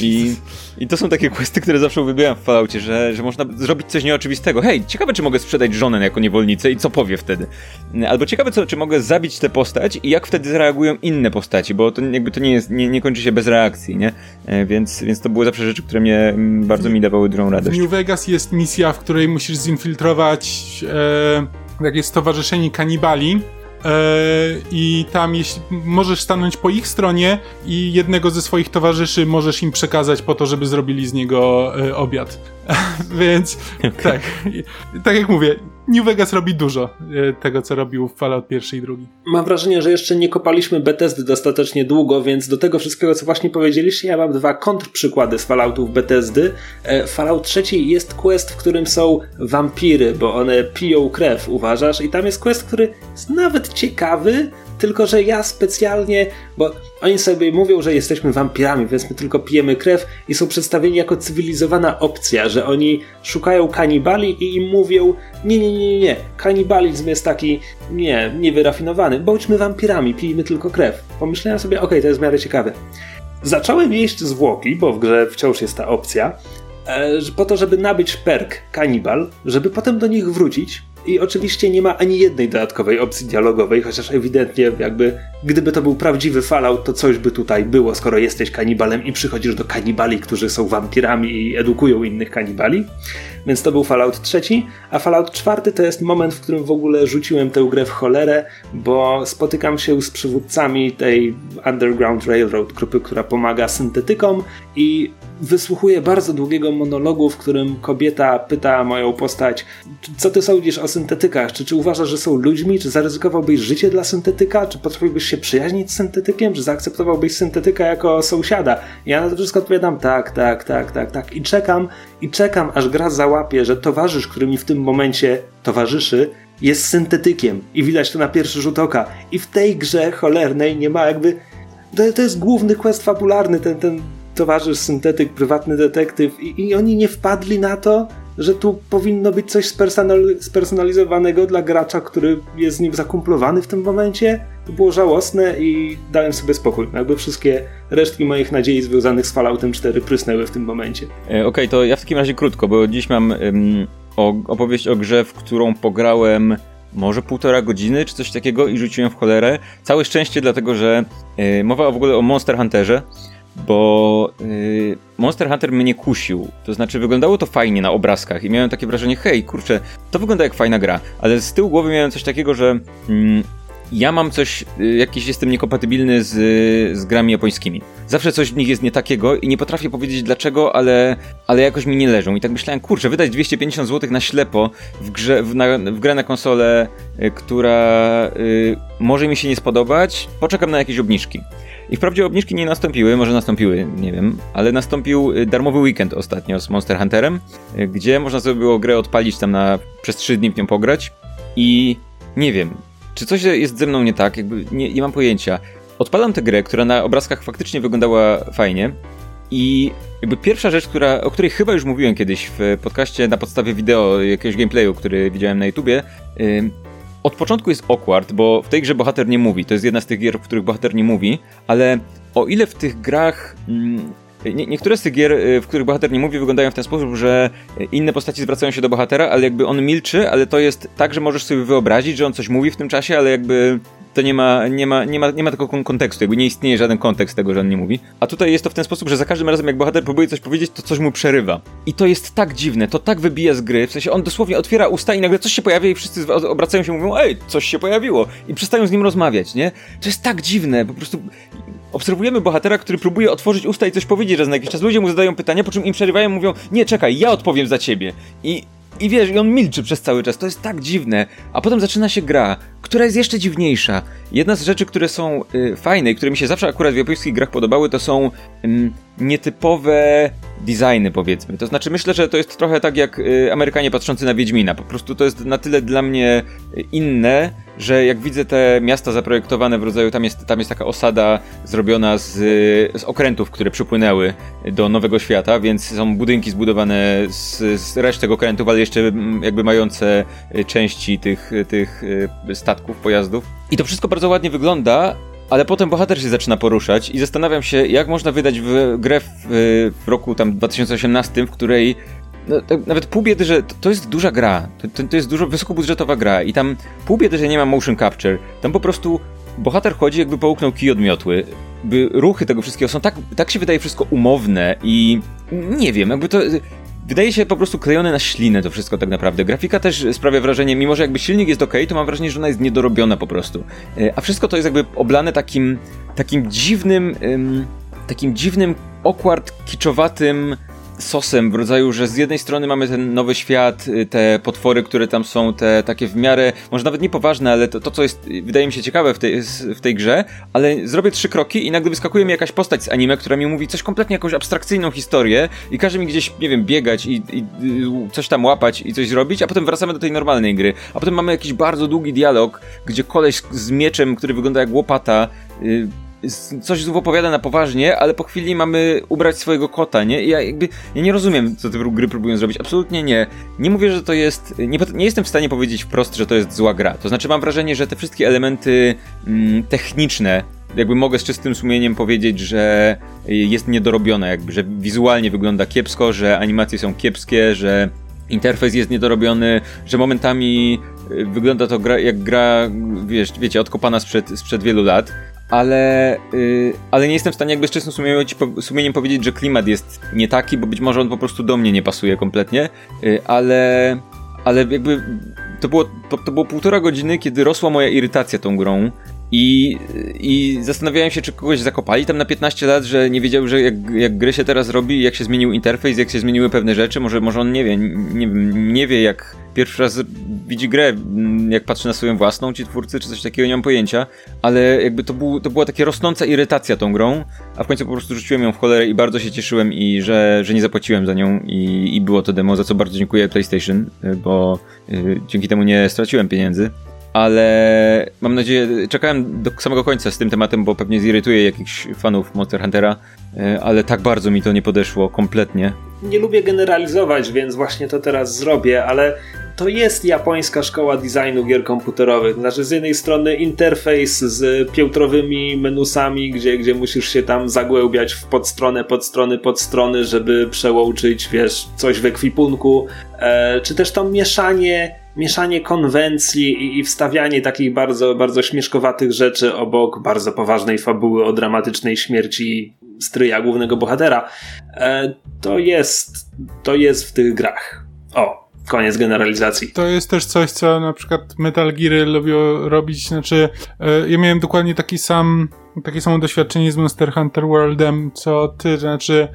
I, *laughs* I to są takie questy, które zawsze uwielbiam w Falloutie, że, że można zrobić coś nieoczywistego. Hej, ciekawe, czy mogę sprzedać żonę jako niewolnicę i co powie wtedy. Albo ciekawe, co, czy mogę zabić tę postać i jak wtedy zareagują inne postaci, bo to jakby to nie jest, nie, nie kończy się bez reakcji, nie? E, więc, więc to były zawsze rzeczy, które mnie mm, bardzo mi dawały dużą radość. W New Vegas jest misja w której musisz zinfiltrować e, jakieś stowarzyszenie kanibali. E, I tam jeśli możesz stanąć po ich stronie i jednego ze swoich towarzyszy możesz im przekazać po to, żeby zrobili z niego e, obiad. *laughs* Więc *laughs* okay. tak, tak jak mówię, New Vegas robi dużo e, tego, co robił Fallout pierwszy i drugi. Mam wrażenie, że jeszcze nie kopaliśmy Bethesdy dostatecznie długo, więc do tego wszystkiego, co właśnie powiedzieliście, ja mam dwa kontrprzykłady z Falloutów Bethesdy. E, Fallout trzeci jest quest, w którym są wampiry, bo one piją krew, uważasz? I tam jest quest, który jest nawet ciekawy, tylko że ja specjalnie, bo oni sobie mówią, że jesteśmy wampirami, więc my tylko pijemy krew i są przedstawieni jako cywilizowana opcja, że oni szukają kanibali i im mówią nie, nie, nie, nie, kanibalizm jest taki, nie, niewyrafinowany, bądźmy wampirami, pijmy tylko krew. Pomyślałem sobie, okej, okay, to jest w miarę ciekawe. Zacząłem jeść zwłoki, bo w grze wciąż jest ta opcja, e, po to, żeby nabyć perk kanibal, żeby potem do nich wrócić i oczywiście nie ma ani jednej dodatkowej opcji dialogowej, chociaż ewidentnie jakby gdyby to był prawdziwy Fallout, to coś by tutaj było, skoro jesteś kanibalem i przychodzisz do kanibali, którzy są wampirami i edukują innych kanibali. Więc to był Fallout trzeci, a Fallout czwarty to jest moment, w którym w ogóle rzuciłem tę grę w cholerę, bo spotykam się z przywódcami tej Underground Railroad, grupy, która pomaga syntetykom i wysłuchuję bardzo długiego monologu, w którym kobieta pyta moją postać, co ty sądzisz o syntetykach? Czy, czy uważasz, że są ludźmi? Czy zaryzykowałbyś życie dla syntetyka? Czy potrafiłbyś się przyjaźnić z syntetykiem? Czy zaakceptowałbyś syntetyka jako sąsiada? Ja na to wszystko odpowiadam tak, tak, tak, tak, tak. I czekam, i czekam, aż gra załapie, że towarzysz, który mi w tym momencie towarzyszy, jest syntetykiem. I widać to na pierwszy rzut oka. I w tej grze cholernej nie ma jakby... To, to jest główny quest fabularny, ten, ten towarzysz, syntetyk, prywatny detektyw i, i oni nie wpadli na to, że tu powinno być coś spersonalizowanego dla gracza, który jest z nim zakumplowany w tym momencie. To było żałosne i dałem sobie spokój. Jakby wszystkie resztki moich nadziei związanych z Falloutem 4 prysnęły w tym momencie. E, Okej, okay, to ja w takim razie krótko, bo dziś mam o, opowieść o grze, w którą pograłem może półtora godziny, czy coś takiego i rzuciłem w cholerę. Całe szczęście, dlatego że yy, mowa w ogóle o Monster Hunterze bo yy, Monster Hunter mnie kusił. To znaczy, wyglądało to fajnie na obrazkach i miałem takie wrażenie, hej, kurczę, to wygląda jak fajna gra, ale z tyłu głowy miałem coś takiego, że mm, ja mam coś, y, jakiś jestem niekompatybilny z, z grami japońskimi. Zawsze coś w nich jest nie takiego i nie potrafię powiedzieć dlaczego, ale, ale jakoś mi nie leżą. I tak myślałem, kurczę, wydać 250 zł na ślepo w, grze, w, na, w grę na konsolę, y, która y, może mi się nie spodobać, poczekam na jakieś obniżki. I wprawdzie obniżki nie nastąpiły, może nastąpiły, nie wiem, ale nastąpił y, darmowy weekend ostatnio z Monster Hunterem, y, gdzie można sobie było grę odpalić tam na przez 3 dni w nią pograć i nie wiem, czy coś jest ze mną nie tak, jakby nie, nie mam pojęcia. Odpalam tę grę, która na obrazkach faktycznie wyglądała fajnie i jakby pierwsza rzecz, która, o której chyba już mówiłem kiedyś w podcaście na podstawie wideo jakiegoś gameplayu, który widziałem na YouTubie, yy, od początku jest awkward, bo w tej grze bohater nie mówi. To jest jedna z tych gier, w których bohater nie mówi, ale o ile w tych grach. Mm, nie, niektóre z tych gier, y, w których bohater nie mówi, wyglądają w ten sposób, że inne postaci zwracają się do bohatera, ale jakby on milczy, ale to jest tak, że możesz sobie wyobrazić, że on coś mówi w tym czasie, ale jakby to nie ma, nie ma, nie ma, nie ma takiego kontekstu, jakby nie istnieje żaden kontekst tego, że on nie mówi. A tutaj jest to w ten sposób, że za każdym razem jak bohater próbuje coś powiedzieć, to coś mu przerywa. I to jest tak dziwne, to tak wybija z gry, w sensie on dosłownie otwiera usta i nagle coś się pojawia i wszyscy obracają się i mówią, ej, coś się pojawiło i przestają z nim rozmawiać, nie? To jest tak dziwne, po prostu obserwujemy bohatera, który próbuje otworzyć usta i coś powiedzieć raz na jakiś czas. Ludzie mu zadają pytania, po czym im przerywają, mówią, nie, czekaj, ja odpowiem za ciebie. I i wiesz, i on milczy przez cały czas. To jest tak dziwne. A potem zaczyna się gra, która jest jeszcze dziwniejsza. Jedna z rzeczy, które są y, fajne i które mi się zawsze akurat w japońskich grach podobały, to są y, nietypowe designy, powiedzmy. To znaczy, myślę, że to jest trochę tak jak y, Amerykanie patrzący na Wiedźmina. Po prostu to jest na tyle dla mnie y, inne, że jak widzę te miasta zaprojektowane w rodzaju, tam jest, tam jest taka osada zrobiona z, z okrętów, które przypłynęły do Nowego Świata, więc są budynki zbudowane z, z resztek okrętów, ale jeszcze mm, jakby mające y, części tych, tych statków, pojazdów. I to wszystko bardzo ładnie wygląda, ale potem bohater się zaczyna poruszać i zastanawiam się, jak można wydać w grę w, w roku tam 2018, w której no, nawet pół biedy, że to, jest duża gra, to, to, jest dużo wysokobudżetowa gra i tam pół biedy, że nie ma motion capture, tam po prostu bohater chodzi jakby połknął kij od miotły, by ruchy tego wszystkiego są tak, tak się wydaje wszystko umowne i nie wiem, jakby to wydaje się po prostu klejone na ślinę to wszystko tak naprawdę. Grafika też sprawia wrażenie, mimo że jakby silnik jest ok, to mam wrażenie, że ona jest niedorobiona po prostu. E, a wszystko to jest jakby oblane takim, takim dziwnym, takim dziwnym, awkward, kiczowatym sosem w rodzaju, że z jednej strony mamy ten nowy świat, y, te potwory, które tam są, te takie w miarę, może nawet niepoważne, ale to, to co jest, wydaje mi się ciekawe w tej, w tej grze, ale zrobię trzy kroki i nagle wyskakuje mi jakaś postać z anime, która mi mówi coś kompletnie, jakąś abstrakcyjną historię i każe mi gdzieś, nie wiem, biegać i, i, i coś tam łapać i coś zrobić, a potem wracamy do tej normalnej gry. A potem mamy jakiś bardzo długi dialog, gdzie koleś z mieczem, który wygląda jak łopata, yy, coś znów opowiada na poważnie, ale po chwili mamy ubrać swojego kota, nie? I ja jakby, ja nie rozumiem, co te gry próbują zrobić. Absolutnie nie. Nie mówię, że to jest, nie, nie jestem w stanie powiedzieć wprost, że to jest zła gra. To znaczy mam wrażenie, że te wszystkie elementy mm, techniczne, jakby mogę z czystym sumieniem powiedzieć, że jest niedorobione, jakby, że wizualnie wygląda kiepsko, że animacje są kiepskie, że interfejs jest niedorobiony, że momentami y, wygląda to gra, jak gra, wiesz, wiecie, odkopana sprzed, sprzed wielu lat, ale, yy, ale nie jestem w stanie jakby z czystym sumieniem, sumieniem powiedzieć, że klimat jest nie taki, bo być może on po prostu do mnie nie pasuje kompletnie, yy, ale, ale jakby to było, to, to było półtora godziny, kiedy rosła moja irytacja tą grą i, I zastanawiałem się, czy kogoś zakopali tam na 15 lat, że nie wiedział, że jak, jak gry się teraz robi, jak się zmienił interfejs, jak się zmieniły pewne rzeczy. Może, może on nie wie, nie, nie wie, jak pierwszy raz widzi grę, jak patrzy na swoją własną, ci twórcy, czy coś takiego, nie mam pojęcia. Ale jakby to, był, to była taka rosnąca irytacja tą grą, a w końcu po prostu rzuciłem ją w cholerę i bardzo się cieszyłem, i że, że nie zapłaciłem za nią i, i było to demo, za co bardzo dziękuję PlayStation, bo y, dzięki temu nie straciłem pieniędzy ale mam nadzieję, czekałem do samego końca z tym tematem, bo pewnie zirytuje jakichś fanów Monster Huntera, e, ale tak bardzo mi to nie podeszło kompletnie. Nie lubię generalizować, więc właśnie to teraz zrobię, ale to jest japońska szkoła designu gier komputerowych. Znaczy, z jednej strony interfejs z piętrowymi menusami, gdzie, gdzie musisz się tam zagłębiać w podstronę, podstrony, podstrony, żeby przełączyć, wiesz, coś w ekwipunku, e, czy też to mieszanie mieszanie konwencji i, wstawianie takich bardzo, bardzo śmieszkowatych rzeczy obok bardzo poważnej fabuły o dramatycznej śmierci stryja głównego bohatera, e, to jest, to jest w tych grach. O, koniec generalizacji. To jest też coś, co na przykład Metal Geary lubią robić, znaczy e, ja miałem dokładnie taki sam takie samo doświadczenie z Monster Hunter Worldem, co ty, znaczy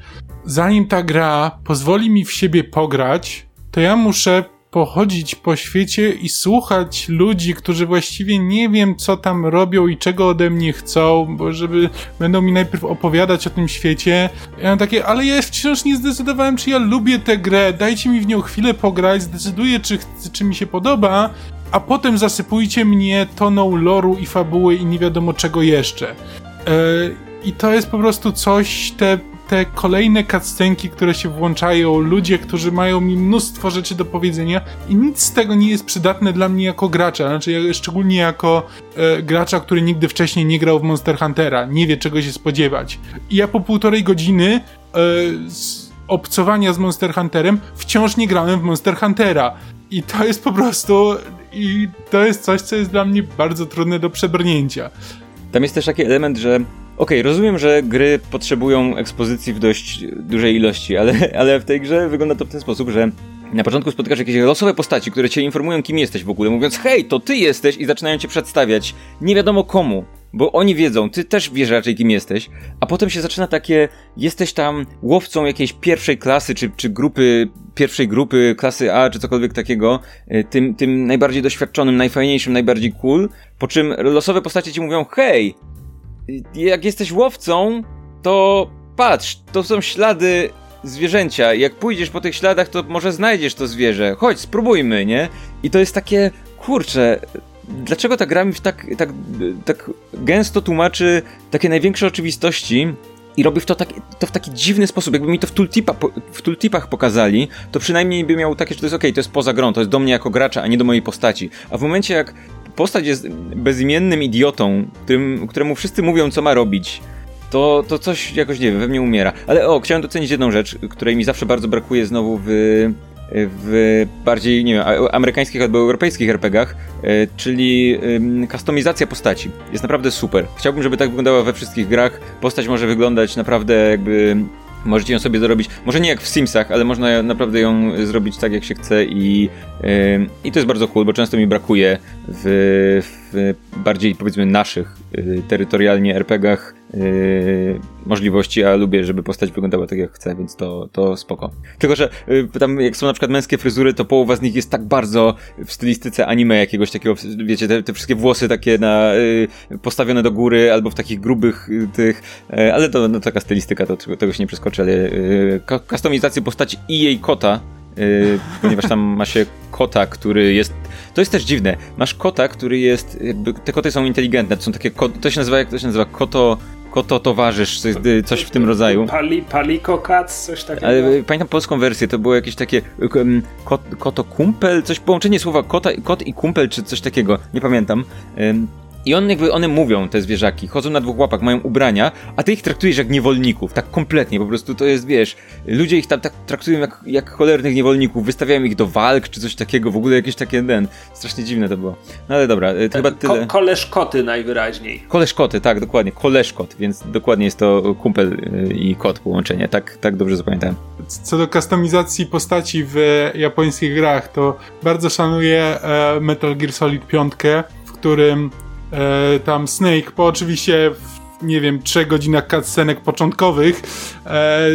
zanim ta gra pozwoli mi w siebie pograć, to ja muszę pochodzić po świecie i słuchać ludzi, którzy właściwie nie wiem, co tam robią i czego ode mnie chcą, bo żeby będą mi najpierw opowiadać o tym świecie. Ja mam takie, ale ja wciąż nie zdecydowałem, czy ja lubię tę grę, dajcie mi w nią chwilę pograć, zdecyduję, czy, czy mi się podoba, a potem zasypujcie mnie toną loru i fabuły i nie wiadomo czego jeszcze. Yy, I to jest po prostu coś, te te kolejne cutscenki, które się włączają, ludzie, którzy mają mi mnóstwo rzeczy do powiedzenia i nic z tego nie jest przydatne dla mnie jako gracza, znaczy szczególnie jako e, gracza, który nigdy wcześniej nie grał w Monster Huntera, nie wie czego się spodziewać. I ja po półtorej godziny e, z obcowania z Monster Hunterem wciąż nie grałem w Monster Huntera. I to jest po prostu i to jest coś, co jest dla mnie bardzo trudne do przebrnięcia. Tam jest też taki element, że Okej, okay, rozumiem, że gry potrzebują ekspozycji w dość dużej ilości, ale, ale w tej grze wygląda to w ten sposób, że na początku spotykasz jakieś losowe postaci, które cię informują, kim jesteś w ogóle, mówiąc, hej, to ty jesteś i zaczynają cię przedstawiać. Nie wiadomo komu, bo oni wiedzą, ty też wiesz raczej, kim jesteś, a potem się zaczyna takie, jesteś tam łowcą jakiejś pierwszej klasy, czy, czy grupy, pierwszej grupy, klasy A, czy cokolwiek takiego, y, tym, tym najbardziej doświadczonym, najfajniejszym, najbardziej cool, po czym losowe postacie ci mówią, hej, jak jesteś łowcą, to patrz, to są ślady zwierzęcia. Jak pójdziesz po tych śladach, to może znajdziesz to zwierzę. Chodź, spróbujmy, nie? I to jest takie, kurczę, dlaczego ta gra mi tak, tak, tak gęsto tłumaczy takie największe oczywistości, i robi w to, tak, to w taki dziwny sposób. Jakby mi to w, tooltipa, w tooltipach pokazali, to przynajmniej by miał takie, że to jest ok, to jest poza grą, to jest do mnie jako gracza, a nie do mojej postaci. A w momencie, jak postać jest bezimiennym idiotą, którym, któremu wszyscy mówią, co ma robić, to, to coś jakoś, nie wiem, we mnie umiera. Ale o, chciałem docenić jedną rzecz, której mi zawsze bardzo brakuje znowu w, w bardziej, nie wiem, amerykańskich albo europejskich RPGach, e, czyli kustomizacja postaci. Jest naprawdę super. Chciałbym, żeby tak wyglądała we wszystkich grach. Postać może wyglądać naprawdę jakby Możecie ją sobie zrobić, może nie jak w Simsach, ale można naprawdę ją zrobić tak jak się chce i, yy, i to jest bardzo cool, bo często mi brakuje w, w bardziej powiedzmy naszych yy, terytorialnie RPGach yy, możliwości, a lubię, żeby postać wyglądała tak jak chcę, więc to, to spoko. Tylko, że yy, tam jak są na przykład męskie fryzury, to połowa z nich jest tak bardzo w stylistyce anime jakiegoś takiego, wiecie, te, te wszystkie włosy takie na, yy, postawione do góry albo w takich grubych yy, tych, yy, ale to no, taka stylistyka, to tego się nie przeskoczy, ale yy, kustomizację postaci i jej kota Yy, ponieważ tam ma się kota, który jest. To jest też dziwne. Masz kota, który jest. Jakby, te koty są inteligentne. To są takie. To się nazywa, jak to się nazywa? Koto. Koto towarzysz, coś, coś w tym rodzaju. Pali, paliko cats, coś takiego. Ale y, pamiętam polską wersję, to było jakieś takie um, kot, koto kumpel, coś połączenie słowa kota, kot i kumpel, czy coś takiego, nie pamiętam. Um, i on jakby, one mówią, te zwierzaki, chodzą na dwóch łapach, mają ubrania, a ty ich traktujesz jak niewolników, tak kompletnie, po prostu to jest, wiesz, ludzie ich tam tak traktują jak, jak cholernych niewolników, wystawiają ich do walk, czy coś takiego, w ogóle jakieś takie, ten, strasznie dziwne to było. No ale dobra, to chyba tyle. Ko koleżkoty najwyraźniej. Koleżkoty, tak, dokładnie, koleżkot, więc dokładnie jest to kumpel y, i kot połączenie, tak, tak dobrze zapamiętałem. Co do kustomizacji postaci w japońskich grach, to bardzo szanuję e, Metal Gear Solid 5, w którym e, tam Snake, po oczywiście w, nie wiem, trzech godzinach cutscenek początkowych e,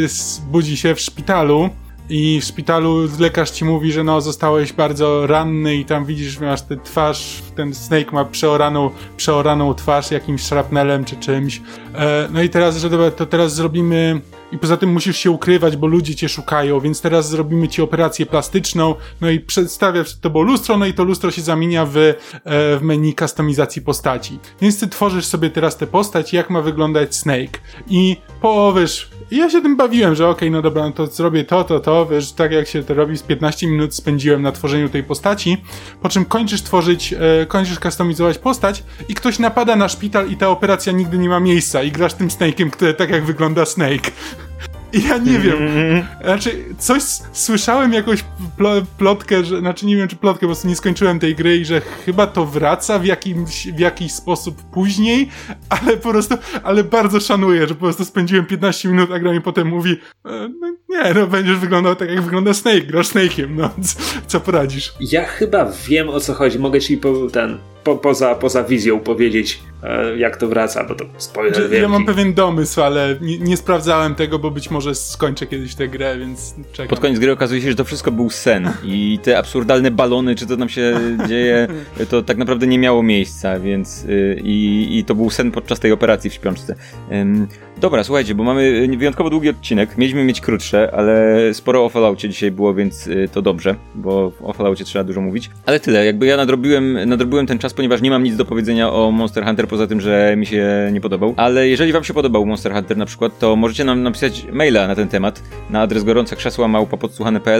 budzi się w szpitalu i w szpitalu lekarz ci mówi, że no zostałeś bardzo ranny i tam widzisz, masz tę twarz, ten Snake ma przeoraną, przeoraną twarz jakimś szrapnelem czy czymś. E, no i teraz, że dobra, to teraz zrobimy i poza tym musisz się ukrywać, bo ludzie cię szukają, więc teraz zrobimy ci operację plastyczną, no i przedstawia przed tobą lustro, no i to lustro się zamienia w, e, w menu kustomizacji postaci. Więc ty tworzysz sobie teraz tę postać, jak ma wyglądać Snake. I po, wiesz, ja się tym bawiłem, że okej, okay, no dobra, no to zrobię to, to, to, wiesz, tak jak się to robi, z 15 minut spędziłem na tworzeniu tej postaci, po czym kończysz tworzyć, e, kończysz kustomizować postać i ktoś napada na szpital i ta operacja nigdy nie ma miejsca i grasz tym Snake'iem, który tak jak wygląda Snake. Ja nie wiem. Znaczy, coś słyszałem jakąś plotkę, że, znaczy nie wiem czy plotkę, po prostu nie skończyłem tej gry i że chyba to wraca w, jakimś, w jakiś sposób później, ale po prostu, ale bardzo szanuję, że po prostu spędziłem 15 minut, a gra mi potem mówi, e, no nie, no będziesz wyglądał tak jak wygląda Snake, grasz Snake'iem, no *laughs* co poradzisz? Ja chyba wiem o co chodzi, mogę ci po, ten po, poza, poza wizją powiedzieć, e, jak to wraca, bo to spoiler wielki. Ja mam pewien domysł, ale nie, nie, sprawdzałem tego, bo być może skończę kiedyś tę grę, więc czekam. Pod koniec gry okazuje się, że to wszystko był sen i te absurdalne balony, czy to tam się *laughs* dzieje, to tak naprawdę nie miało miejsca, więc y, i, i to był sen podczas tej operacji w śpiączce. Dobra, słuchajcie, bo mamy wyjątkowo długi odcinek. Mieliśmy mieć krótsze, ale sporo o Falloutie dzisiaj było, więc y, to dobrze, bo o Falloutie trzeba dużo mówić. Ale tyle, jakby ja nadrobiłem, nadrobiłem ten czas, ponieważ nie mam nic do powiedzenia o Monster Hunter, poza tym, że mi się nie podobał. Ale jeżeli wam się podobał Monster Hunter na przykład, to możecie nam napisać maila na ten temat na adres gorące krzesła małpa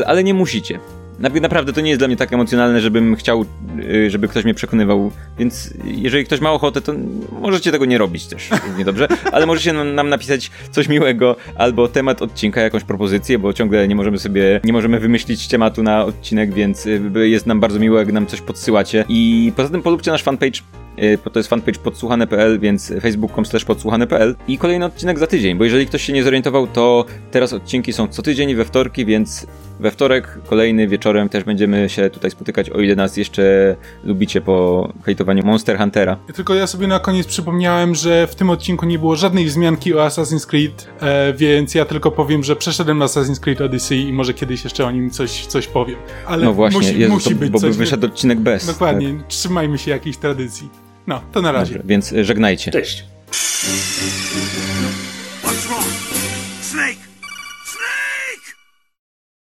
ale nie musicie. Naprawdę to nie jest dla mnie tak emocjonalne, żebym chciał, y, żeby ktoś mnie przekonywał, więc jeżeli ktoś ma ochotę, to możecie tego nie robić też *laughs* niedobrze, ale możecie nam napisać coś miłego albo temat odcinka, jakąś propozycję, bo ciągle nie możemy sobie, nie możemy wymyślić tematu na odcinek, więc y, jest nam bardzo miło, jak nam coś podsyłacie. I poza tym polubcie nasz fanpage y, to jest fanpage podsłuchane.pl, więc facebook.com slash podsłuchane.pl i kolejny odcinek za tydzień, bo jeżeli ktoś się nie zorientował, to teraz odcinki są co tydzień we wtorki, więc we wtorek, kolejny wieczorem też będziemy się tutaj spotykać, o ile nas jeszcze lubicie po hejtowaniu Monster Huntera. Tylko ja sobie na koniec przypomniałem, że w tym odcinku nie było żadnej wzmianki o Assassin's Creed, e, więc ja tylko powiem, że przeszedłem na Assassin's Creed Odyssey i może kiedyś jeszcze o nim coś, coś powiem. Ale no właśnie, musi, Jezu, musi to, być bo coś. by wyszedł odcinek bez. Dokładnie, tak. trzymajmy się jakiejś tradycji. No, to na razie. Dobrze, więc żegnajcie. Cześć.